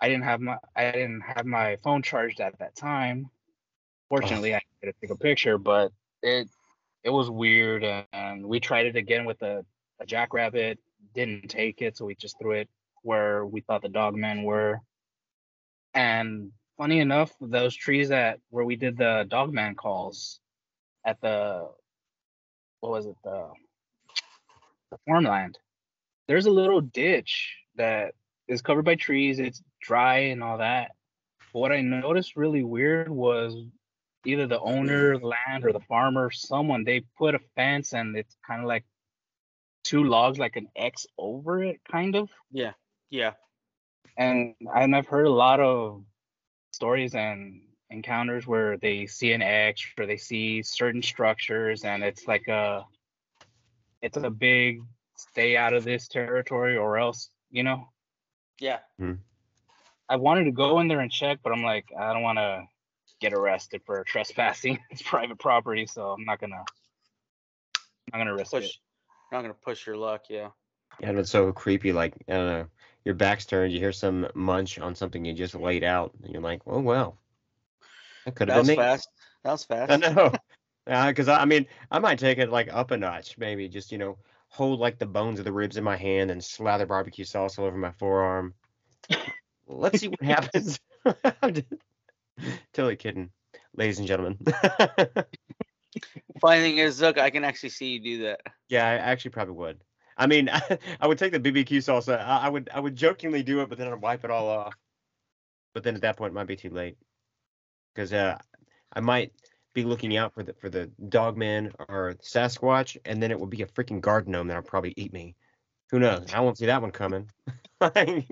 I didn't have my I didn't have my phone charged at that time. Fortunately, I could take a picture, but it it was weird, and we tried it again with a, a jackrabbit. Didn't take it, so we just threw it where we thought the dogmen were. And funny enough, those trees that where we did the dogman calls at the what was it the the farmland. There's a little ditch that is covered by trees. It's dry and all that. But what I noticed really weird was either the owner of the land or the farmer, someone, they put a fence and it's kind of like two logs, like an X over it, kind of. yeah, yeah, And and I've heard a lot of stories and encounters where they see an X or they see certain structures and it's like a it's a big stay out of this territory or else, you know. yeah. Hmm. I wanted to go in there and check, but I'm like, I don't want to get arrested for [LAUGHS] trespassing. [LAUGHS] it's private property, so I'm not gonna I'm not gonna risk Push. it. Not gonna push your luck. Yeah. Yeah, and it's so creepy. Like I don't know, your back's turned, you hear some munch on something you just laid out, and you're like, oh well, that could have was been me. fast. That was fast. I know. [LAUGHS] Uh, because I, I mean, I might take it like up a notch, maybe just you know, hold like the bones of the ribs in my hand and slather barbecue sauce all over my forearm. Let's see what [LAUGHS] happens. [LAUGHS] Totally kidding, ladies and gentlemen. Funny thing is, look, I can actually see you do that. yeah, I actually probably would. I mean, I would take the BBQ sauce. I, I would, I would jokingly do it, but then I'd wipe it all off. But then at that point, it might be too late. Because uh, I might be looking out for the for the Dogman or Sasquatch, and then it will be a freaking garden gnome that'll probably eat me. Who knows? I won't see that one coming. [LAUGHS]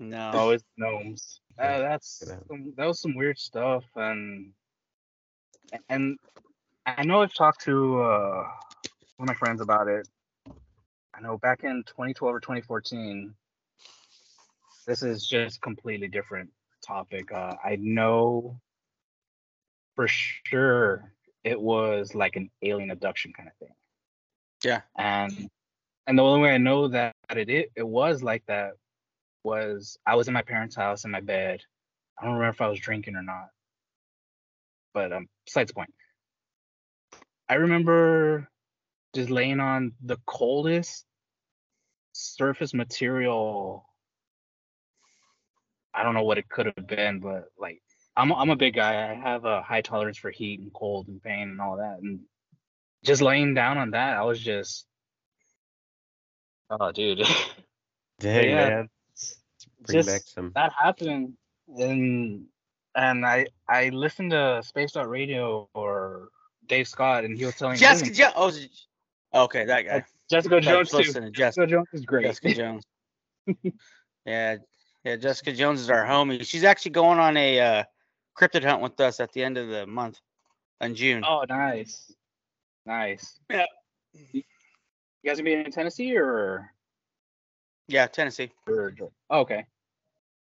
No. it's gnomes. Uh, that's that. some, that was some weird stuff, and and I know I've talked to uh, one of my friends about it. I know back in 2012 or 2014. This is just completely different topic. Uh, I know for sure it was like an alien abduction kind of thing. Yeah. And and the only way I know that it it, it was like that was I was in my parents' house in my bed. I don't remember if I was drinking or not. But um besides the point. I remember just laying on the coldest surface material. I don't know what it could have been, but like I'm a, I'm a big guy. I have a high tolerance for heat and cold and pain and all that. And just laying down on that, I was just oh dude. [LAUGHS] Dang Yeah. man, bring just back some. that happened and and I I listened to Spaced Out Radio or Dave Scott and he was telling Jessica me Jones. Oh, okay, that guy. Jessica Jones too. Listen to Jessica, Jessica Jones is great. Jessica Jones. [LAUGHS] yeah, yeah. Jessica Jones is our homie. She's actually going on a uh, cryptid hunt with us at the end of the month in June. Oh, nice, nice. Yeah. You you guys gonna be in Tennessee or? Yeah, Tennessee. or oh, okay.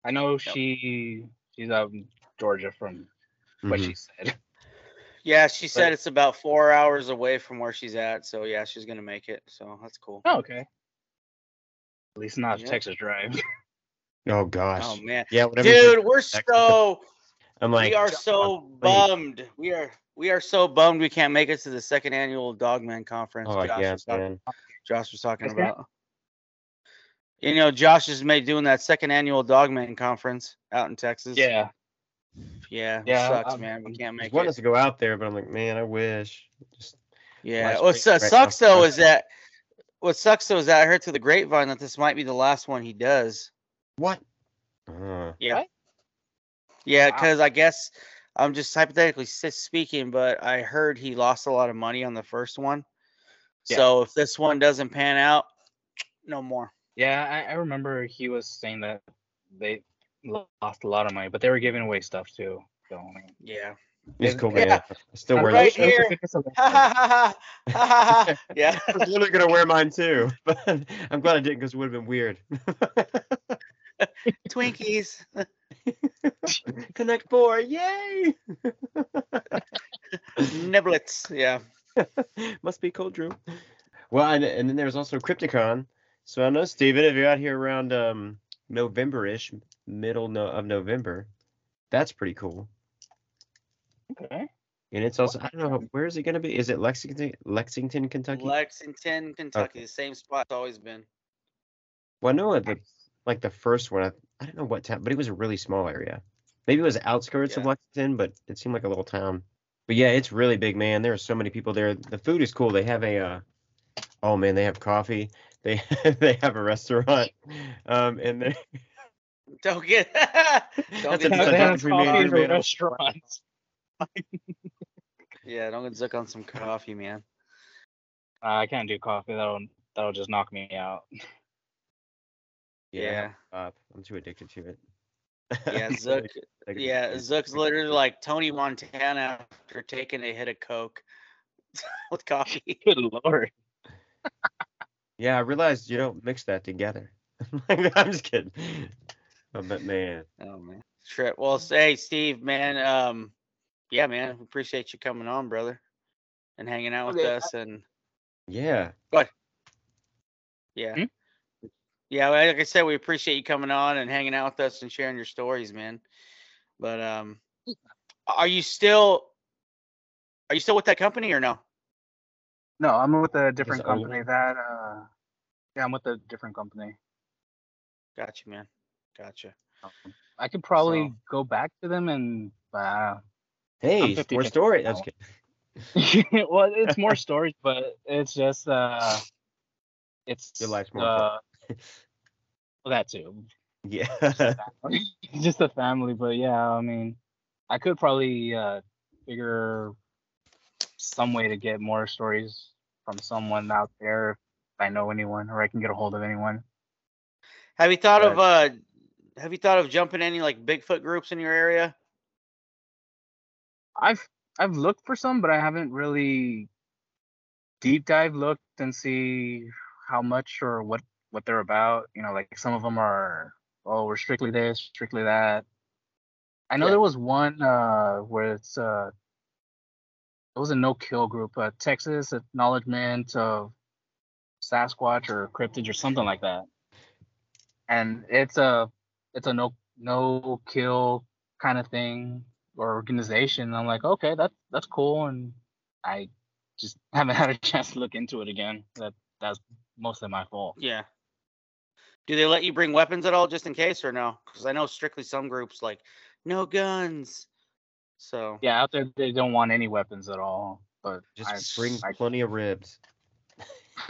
I know she she's out in Georgia from what Mhm. she said. [LAUGHS] Yeah, she said But- it's about four hours away from where she's at. So yeah, she's gonna make it. So that's cool. Oh, okay. At least not a Yeah. Texas drive. [LAUGHS] Oh, oh gosh. Oh man, Yeah, whatever. you dude, we're so I'm like, we are so wait. bummed. We are we are so bummed we can't make it to the second annual Dogman conference. oh Josh, yeah, was talking, man. Josh was talking about. You know, Josh is made doing that second annual Dogman conference out in Texas. yeah. yeah, it Yeah, sucks, I'm- man. We can't I make want it. us to go out there, but I'm like, man, I wish. Just Yeah, what great su- right sucks now. though is that what sucks though is that I heard through the grapevine that this might be the last one he does. What? Uh, Yeah. What? Yeah, Wow. because I guess I'm just hypothetically speaking, but I heard he lost a lot of money on the first one. Yeah. So if this one doesn't pan out, no more. Yeah, I, I remember he was saying that they lost a lot of money, but they were giving away stuff too. So I mean, Yeah. he's cool, Yeah. man. I still wear Right that shirt. here. Ha ha ha ha ha ha. Yeah. [LAUGHS] I was literally gonna wear mine too, [LAUGHS] but I'm glad I didn't because it would have been weird. [LAUGHS] Twinkies. [LAUGHS] Connect four, yay! [LAUGHS] Niblets. Yeah. [LAUGHS] Must be cold, Drew. Well, and, and then there's also Crypticon. So I know, Stevan, if you're out here around um, November-ish, middle no- of November, that's pretty cool. okay. And it's also I don't know where is it going to be? Is it Lexington, Lexington, Kentucky? Lexington, Kentucky. The same spot it's always been. well, I know the like the first one. I, I don't know what town, but it was a really small area. Maybe it was outskirts of Lexington, but it seemed like a little town. But yeah, it's really big, man. There are so many people there. The food is cool. They have a uh, oh man, they have coffee. They [LAUGHS] they have a restaurant, um, and they [LAUGHS] Don't get. [LAUGHS] don't get a- They zooked that's on a some made coffee it, in coffee. man. restaurants. Yeah, don't get zooked on some coffee, man. Uh, I can't do coffee. That'll that'll just knock me out. Yeah. uh, I'm too addicted to it. Yeah, [LAUGHS] I'm Zook. Yeah, it. Zook's literally like Tony Montana after taking a hit of coke [LAUGHS] with coffee. Good lord. Yeah, I realized you don't mix that together. [LAUGHS] I'm just kidding. Oh, but man, Oh man, trip. Well, say Steve, man. Um, yeah, man. Appreciate you coming on, brother, and hanging out with Okay, us. And yeah, But yeah, Hmm? Yeah. Like I said, we appreciate you coming on and hanging out with us and sharing your stories, man. But um, are you still? Are you still with that company or no? No, I'm with a different old company. That uh, yeah, I'm with a different company. Gotcha, man. Gotcha. Um, I could probably So- go back to them and uh, hey, 50-50 more story. That's [LAUGHS] good. well, it's more [LAUGHS] stories, but it's just uh, it's Your life's more uh, well, that too. Yeah, [LAUGHS] just a [LAUGHS] family, but yeah, I mean, I could probably uh figure some way to get more stories from someone out there if I know anyone or I can get a hold of anyone. Have you thought of uh have you thought of jumping any like Bigfoot groups in your area? I've I've looked for some, but I haven't really deep dive looked and see how much or what what they're about. You know, like some of them are oh we're strictly this, strictly that. I know Yeah. there was one uh where it's uh it was a no kill group, uh Texas acknowledgement of Sasquatch or cryptids or something like that. And it's a it's a no no kill kind of thing or organization. I'm like, okay, that's that's cool, and I just [LAUGHS] haven't had a chance to look into it again. That that's mostly my fault. Yeah. Do they let you bring weapons at all just in case or no? Because I know strictly some groups like no guns. So Yeah, out there they don't want any weapons at all. But Just I, bring I, plenty of ribs. [LAUGHS] [LAUGHS]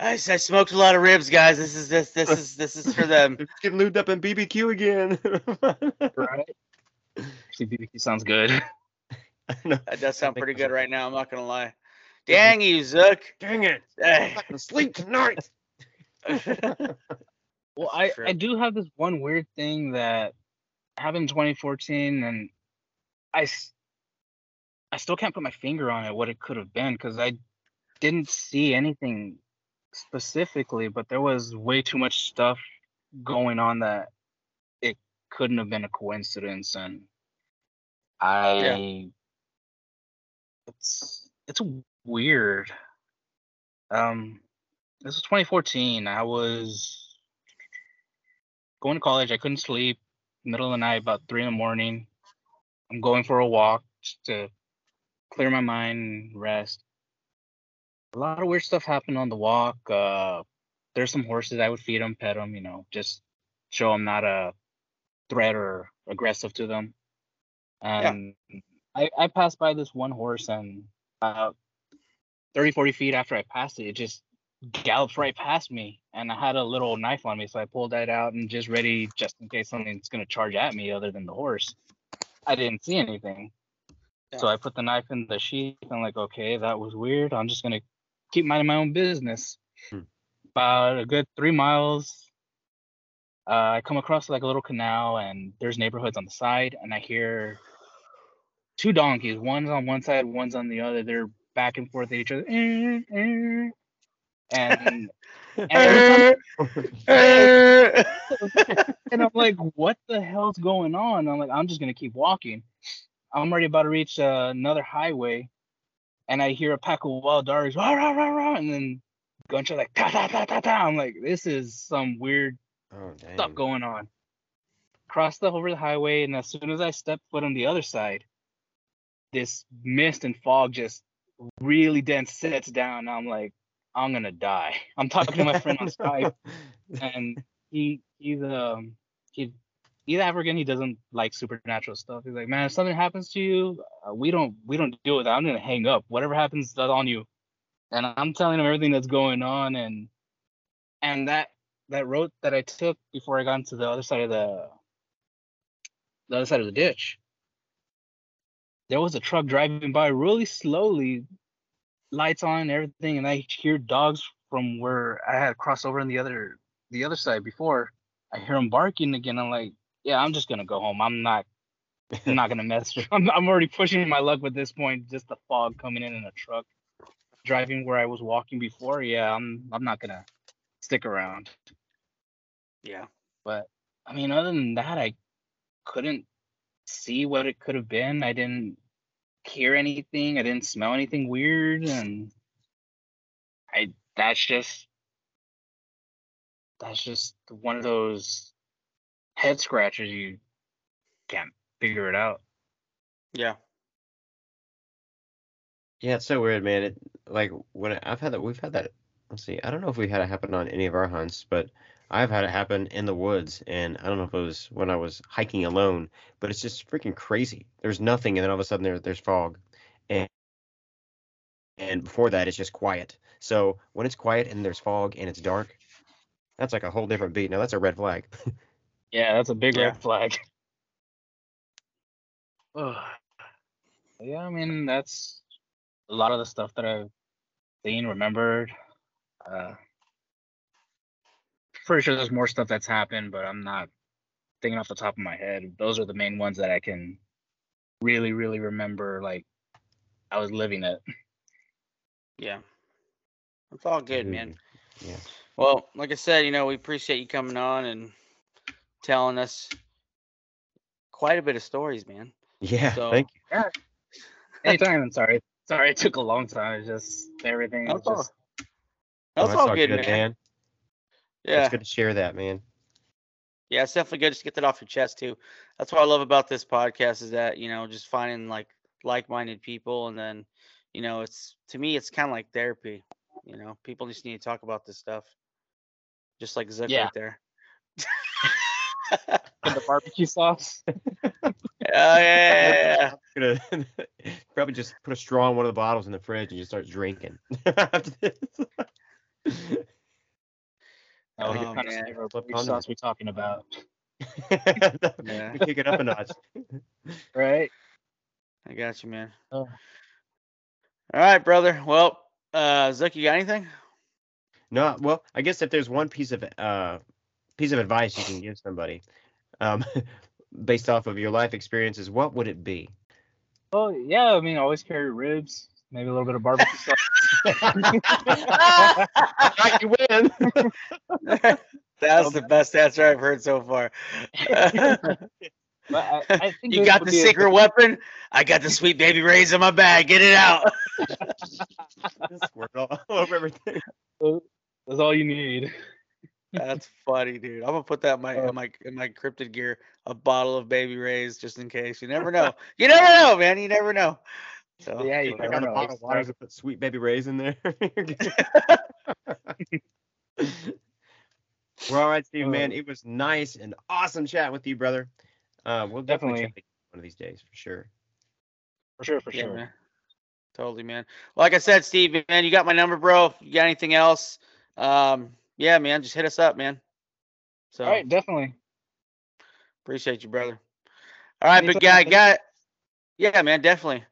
I, I smoked a lot of ribs, guys. This is this this is this is for them. [LAUGHS] Let's get lubed up in BBQ again. right. Actually, BBQ sounds good. That does sound pretty good right now. I'm not gonna lie. Dang you, Zook. Dang it! [LAUGHS] I'm not gonna sleep tonight. [LAUGHS] Well, I, I do have this one weird thing that happened in 2014, and I, I still can't put my finger on it, what it could have been, because I didn't see anything specifically, but there was way too much stuff going on that it couldn't have been a coincidence, and I, it's it's weird. Um, this was 2014. I was going to college. I couldn't sleep. Middle of the night, about three in the morning. I'm going for a walk to clear my mind and rest. A lot of weird stuff happened on the walk. Uh, there's some horses. I would feed them, pet them, you know, just show I'm not a threat or aggressive to them. And I, I passed by this one horse, and about 30, 40 feet after I passed it, it just gallops right past me. And I had a little knife on me, so I pulled that out and just ready just in case something's going to charge at me other than the horse. I didn't see anything. So I put the knife in the sheath. I'm like, okay, that was weird. I'm just going to keep minding my own business. Hmm. About a good three miles, uh, I come across like a little canal, and there's neighborhoods on the side, and I hear two donkeys. One's on one side, one's on the other. They're back and forth at each other. "Eh, eh." And and [LAUGHS] and I'm like, what the hell's going on? I'm like, I'm just gonna keep walking. I'm already about to reach uh, another highway, and I hear a pack of wild dogs, rah, rah, rah, rah, and then gunshot like ta ta ta ta ta. I'm like, this is some weird Oh stuff going on. Cross the over the highway, and as soon as I step foot on the other side, this mist and fog just really dense sets down. I'm like, I'm gonna die. [LAUGHS] I'm talking to my friend on Skype [LAUGHS] and he he's um he he's African. He doesn't like supernatural stuff. He's like, man, if something happens to you, uh, we don't we don't deal with that. I'm gonna hang up. Whatever happens, that's on you. And I'm telling him everything that's going on, and and that that road that I took before I got into the other side of the the other side of the ditch. There was a truck driving by really slowly, lights on and everything, and I hear dogs from where I had crossed over on the other the other side before. I hear them barking again. I'm like, yeah, I'm just gonna go home. I'm not I'm not gonna mess. with- I'm [LAUGHS] I'm already pushing my luck with this point. Just the fog coming in in a truck, driving where I was walking before. Yeah, I'm I'm not gonna stick around. yeah. But I mean, other than that, I couldn't see what it could have been. I didn't hear anything. I didn't smell anything weird, and I that's just that's just one of those head scratchers you can't figure it out. Yeah. Yeah, it's so weird, man. It like when I- I've had that, we've had that. Let's see, I don't know if we had it happen on any of our hunts, but I've had it happen in the woods, and I don't know if it was when I was hiking alone, but it's just freaking crazy. There's nothing, and then all of a sudden there, there's fog, and and before that it's just quiet. So when it's quiet and there's fog and it's dark, that's like a whole different beat. Now that's a red flag. [LAUGHS] Yeah, that's a big Yeah. red flag. Ugh. [SIGHS] yeah, I mean that's a lot of the stuff that I've seen, remembered. Uh, pretty sure there's more stuff that's happened, but I'm not thinking off the top of my head. Those are the main ones that I can really, really remember. Like I was living it. Yeah. It's all good, man. Yeah. Well, like I said, you know, we appreciate you coming on and telling us quite a bit of stories, man. Yeah. So- Thank you. Anytime. I'm sorry. Sorry, it took a long time. It's just everything. That's is all- just Oh, That's all good, man. man. Yeah. It's good to share that, man. Yeah, it's definitely good just to get that off your chest too. That's what I love about this podcast is that, you know, just finding like like-minded people and then, you know, it's to me it's kind of like therapy. You know, people just need to talk about this stuff. Just like Zook Yeah. right there. [LAUGHS] and the barbecue sauce. [LAUGHS] Oh yeah, [LAUGHS] Gonna probably just put a straw in one of the bottles in the fridge and just start drinking. After this. Oh, Oh, what kind of man. flavor of Flip barbecue sauce we talking about? [LAUGHS] Yeah. We kick it up a notch. [LAUGHS] Right. I got you, man. Oh. All right, brother. Well, uh Zook, you got anything? No, well, I guess if there's one piece of uh piece of advice you can give somebody, um, [LAUGHS] based off of your life experiences, what would it be? Well, yeah. I mean, always carry ribs. Maybe a little bit of barbecue sauce. You win. That's the best answer I've heard so far. I, I think you got the be a- secret weapon? I got the Sweet Baby Ray's in my bag. Get it out. [LAUGHS] Squirt all [LAUGHS] over everything. That's all you need. That's funny, dude. I'm gonna put that in my in my in my cryptid gear, a bottle of baby rays just in case. You never know. You never know, man. You never know. So Yeah, you I never got a bottle of water to put Sweet Baby Ray's in there. [LAUGHS] well, all right, Steve, man. Oh. It was nice and awesome chat with you, brother. Uh, we'll definitely, Definitely. one of these days for sure. For sure, for yeah, sure. man. Totally, man. Like I said, Steve, man, you got my number, bro. If you got anything else, um, yeah, man, just hit us up, man. So All right, definitely. appreciate you, brother. All right, big guy, Anytime. got yeah, man, definitely.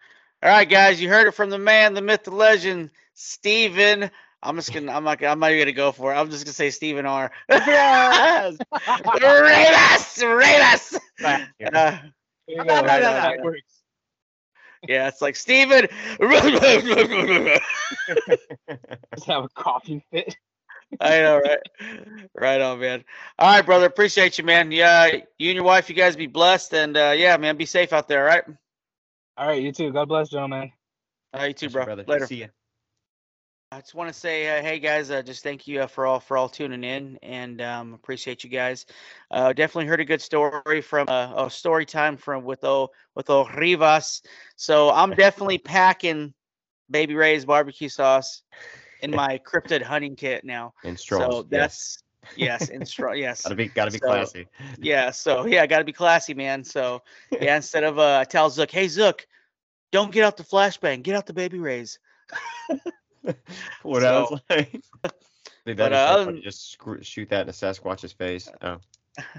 All right, guys, you heard it from the man, the myth, the legend, Stevan. I'm just gonna, I'm not, I'm not even gonna go for it. I'm just gonna say Stevan R. [LAUGHS] Yes! rate us, rate us. Back. Uh, No, no, no, no. yeah, it's like Stevan. [LAUGHS] Just have a coughing fit. I know, right? Right on, man. All right, brother. Appreciate you, man. Yeah, you and your wife, you guys be blessed, and uh, yeah, man, be safe out there. All right. All right, you too. God bless, gentlemen. All right, you too, bro. brother. Later. See ya. I just want to say, uh, hey guys, uh, just thank you uh, for all for all tuning in, and um, appreciate you guys. Uh, definitely heard a good story from uh, a story time from with O with O Revas. So I'm [LAUGHS] definitely packing Baby Ray's barbecue sauce in [LAUGHS] my cryptid hunting kit now. And straws. So yes. that's yes, in straw. [LAUGHS] Yes, Gotta be, gotta be so- classy. yeah. So yeah, got to be classy, man. So [LAUGHS] yeah, instead of uh, I tell Zook, hey Zook, don't get out the flashbang, get out the Baby Ray's. [LAUGHS] what So- else? Like, Leave that But, in uh, so other funny, than- just screw, shoot that in a Sasquatch's face. Oh,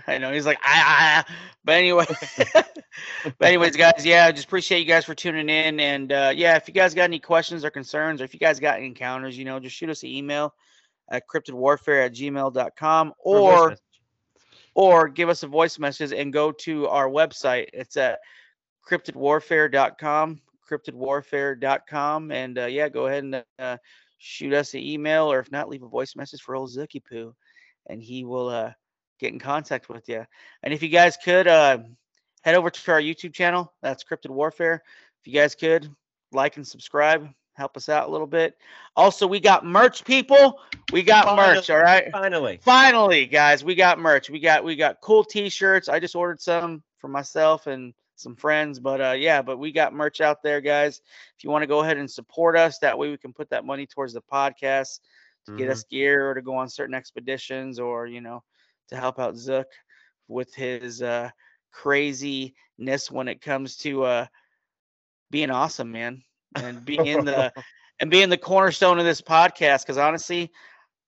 I know he's like, ah, ah. but anyway, but anyways, guys, yeah, just appreciate you guys for tuning in, and uh, yeah, if you guys got any questions or concerns, or if you guys got any encounters, you know, just shoot us an email at cryptidwarfare at gmail.com or or or give us a voice message and go to our website. It's at cryptidwarfare.com, cryptidwarfare.com, and uh, yeah, go ahead and uh, shoot us an email, or if not, leave a voice message for old Zookie Poo, and he will uh, get in contact with you. And if you guys could uh, head over to our YouTube channel, that's Cryptid Warfare. If you guys could like and subscribe, help us out a little bit. Also, we got merch, people. We got merch. All right. Finally. Finally, guys, we got merch. We got we got cool t-shirts. I just ordered some for myself and some friends, but uh yeah, but we got merch out there, guys. If you want to go ahead and support us, that way we can put that money towards the podcast to get Mhm. us gear or to go on certain expeditions or, you know, to help out Zook with his uh craziness when it comes to uh being awesome, man. And being the and being the cornerstone of this podcast. Because honestly,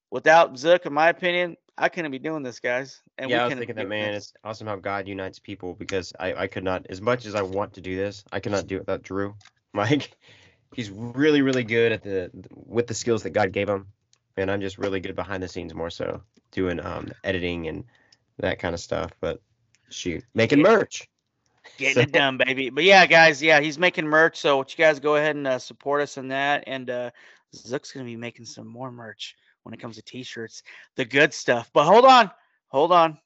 without Zook, in my opinion, I couldn't be doing this, guys. And yeah, I was thinking that, man. this. It's awesome how God unites people because I, I could not, as much as I want to do this, I cannot do it without Drew. [LAUGHS] Mike, he's really, really good at the with the skills that God gave him, and I'm just really good behind the scenes more so doing um editing and that kind of stuff. But shoot, making merch. Getting So- it done, baby. But yeah, guys, yeah, he's making merch. So what you guys go ahead and uh, support us in that. And uh, Zook's gonna be making some more merch when it comes to t-shirts, the good stuff. But hold on, hold on.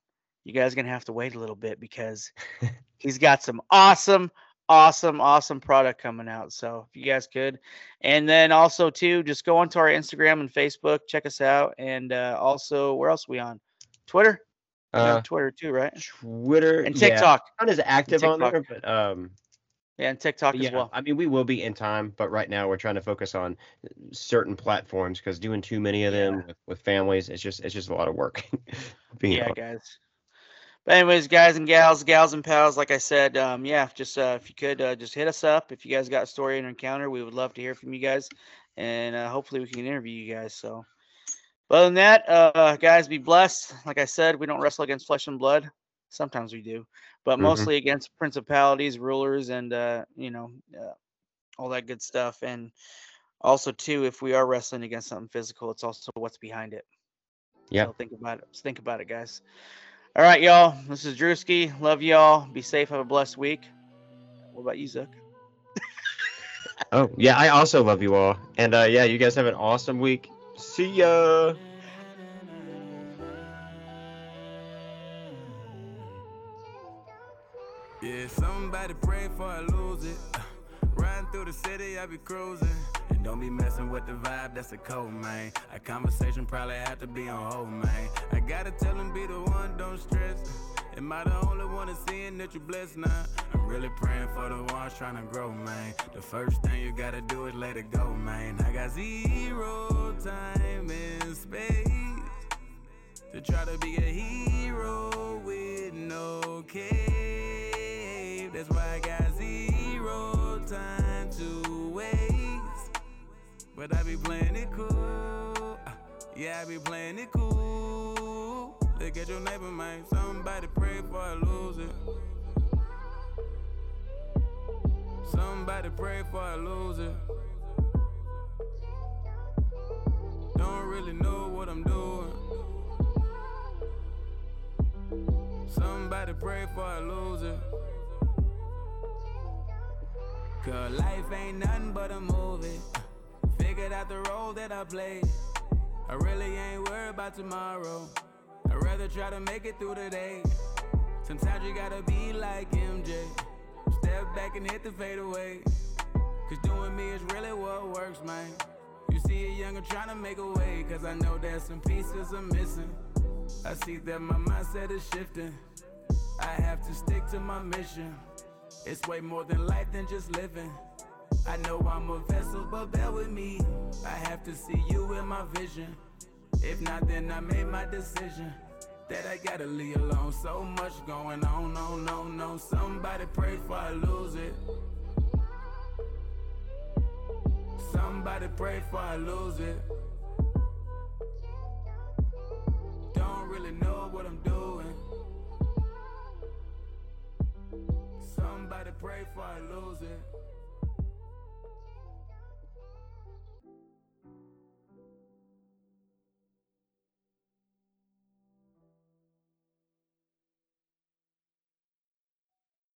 You guys are gonna have to wait a little bit because [LAUGHS] he's got some awesome, awesome, awesome product coming out. So if you guys could, and then also too, just go onto our Instagram and Facebook, check us out, and uh, also where else are we on? Twitter. Uh, Twitter too, right? Twitter And yeah, TikTok. not as active on there, but um, Yeah, and TikTok But as well. I mean, we will be in time, but right now we're trying to focus on certain platforms because doing too many of them with, with families, it's just it's just a lot of work. [LAUGHS] yeah, honest. guys. But anyways, guys and gals, gals and pals, like I said, um, yeah, just uh, if you could uh, just hit us up if you guys got a story and encounter, we would love to hear from you guys, and uh, hopefully we can interview you guys. So, other than that, uh, guys, be blessed. Like I said, we don't wrestle against flesh and blood. Sometimes we do, but Mhm. mostly against principalities, rulers, and uh, you know, uh, all that good stuff. And also, too, if we are wrestling against something physical, it's also what's behind it. Yeah. So think about it. Just think about it, guys. All right, y'all. This is Drewski. Love y'all. Be safe. Have a blessed week. What about you, Zook? [LAUGHS] Oh yeah, I also love you all, and uh, yeah, you guys have an awesome week. See ya. Yeah, somebody pray for I lose it. [SIGHS] Riding through the city, I be cruising. And don't be messing with the vibe, that's a cold, man. A conversation probably have to be on hold, man. I gotta tell him, be the one, don't stress. Am I the only one that's seeing that you blessed now? I'm really praying for the ones trying to grow, man. The first thing you gotta do is let it go, man. I got zero time and space to try to be a hero with no cave. That's why I got zero time to waste. But I be playing it cool. Uh, Yeah, I be playing it cool. Look at your neighbor, man. Somebody pray for I lose it. Somebody pray for I lose it. Don't really know what I'm doing. Somebody pray for I lose. Cause life ain't nothing but a movie. Figured out the role that I play. I really ain't worried about tomorrow. I'd rather try to make it through the day. Sometimes you gotta be like MJ. Step back and hit the fade away. Cause doing me is really what works, man. You see a younger trying to make a way. Cause I know that some pieces are missing. I see that my mindset is shifting. I have to stick to my mission. It's way more than life than just living. I know I'm a vessel, but bear with me. I have to see you in my vision. If not, then I made my decision that I gotta leave alone. So much going on, on, on, on. Somebody pray for I lose it. Somebody pray for I lose it. Don't really know what I'm doing. Somebody pray for I lose it.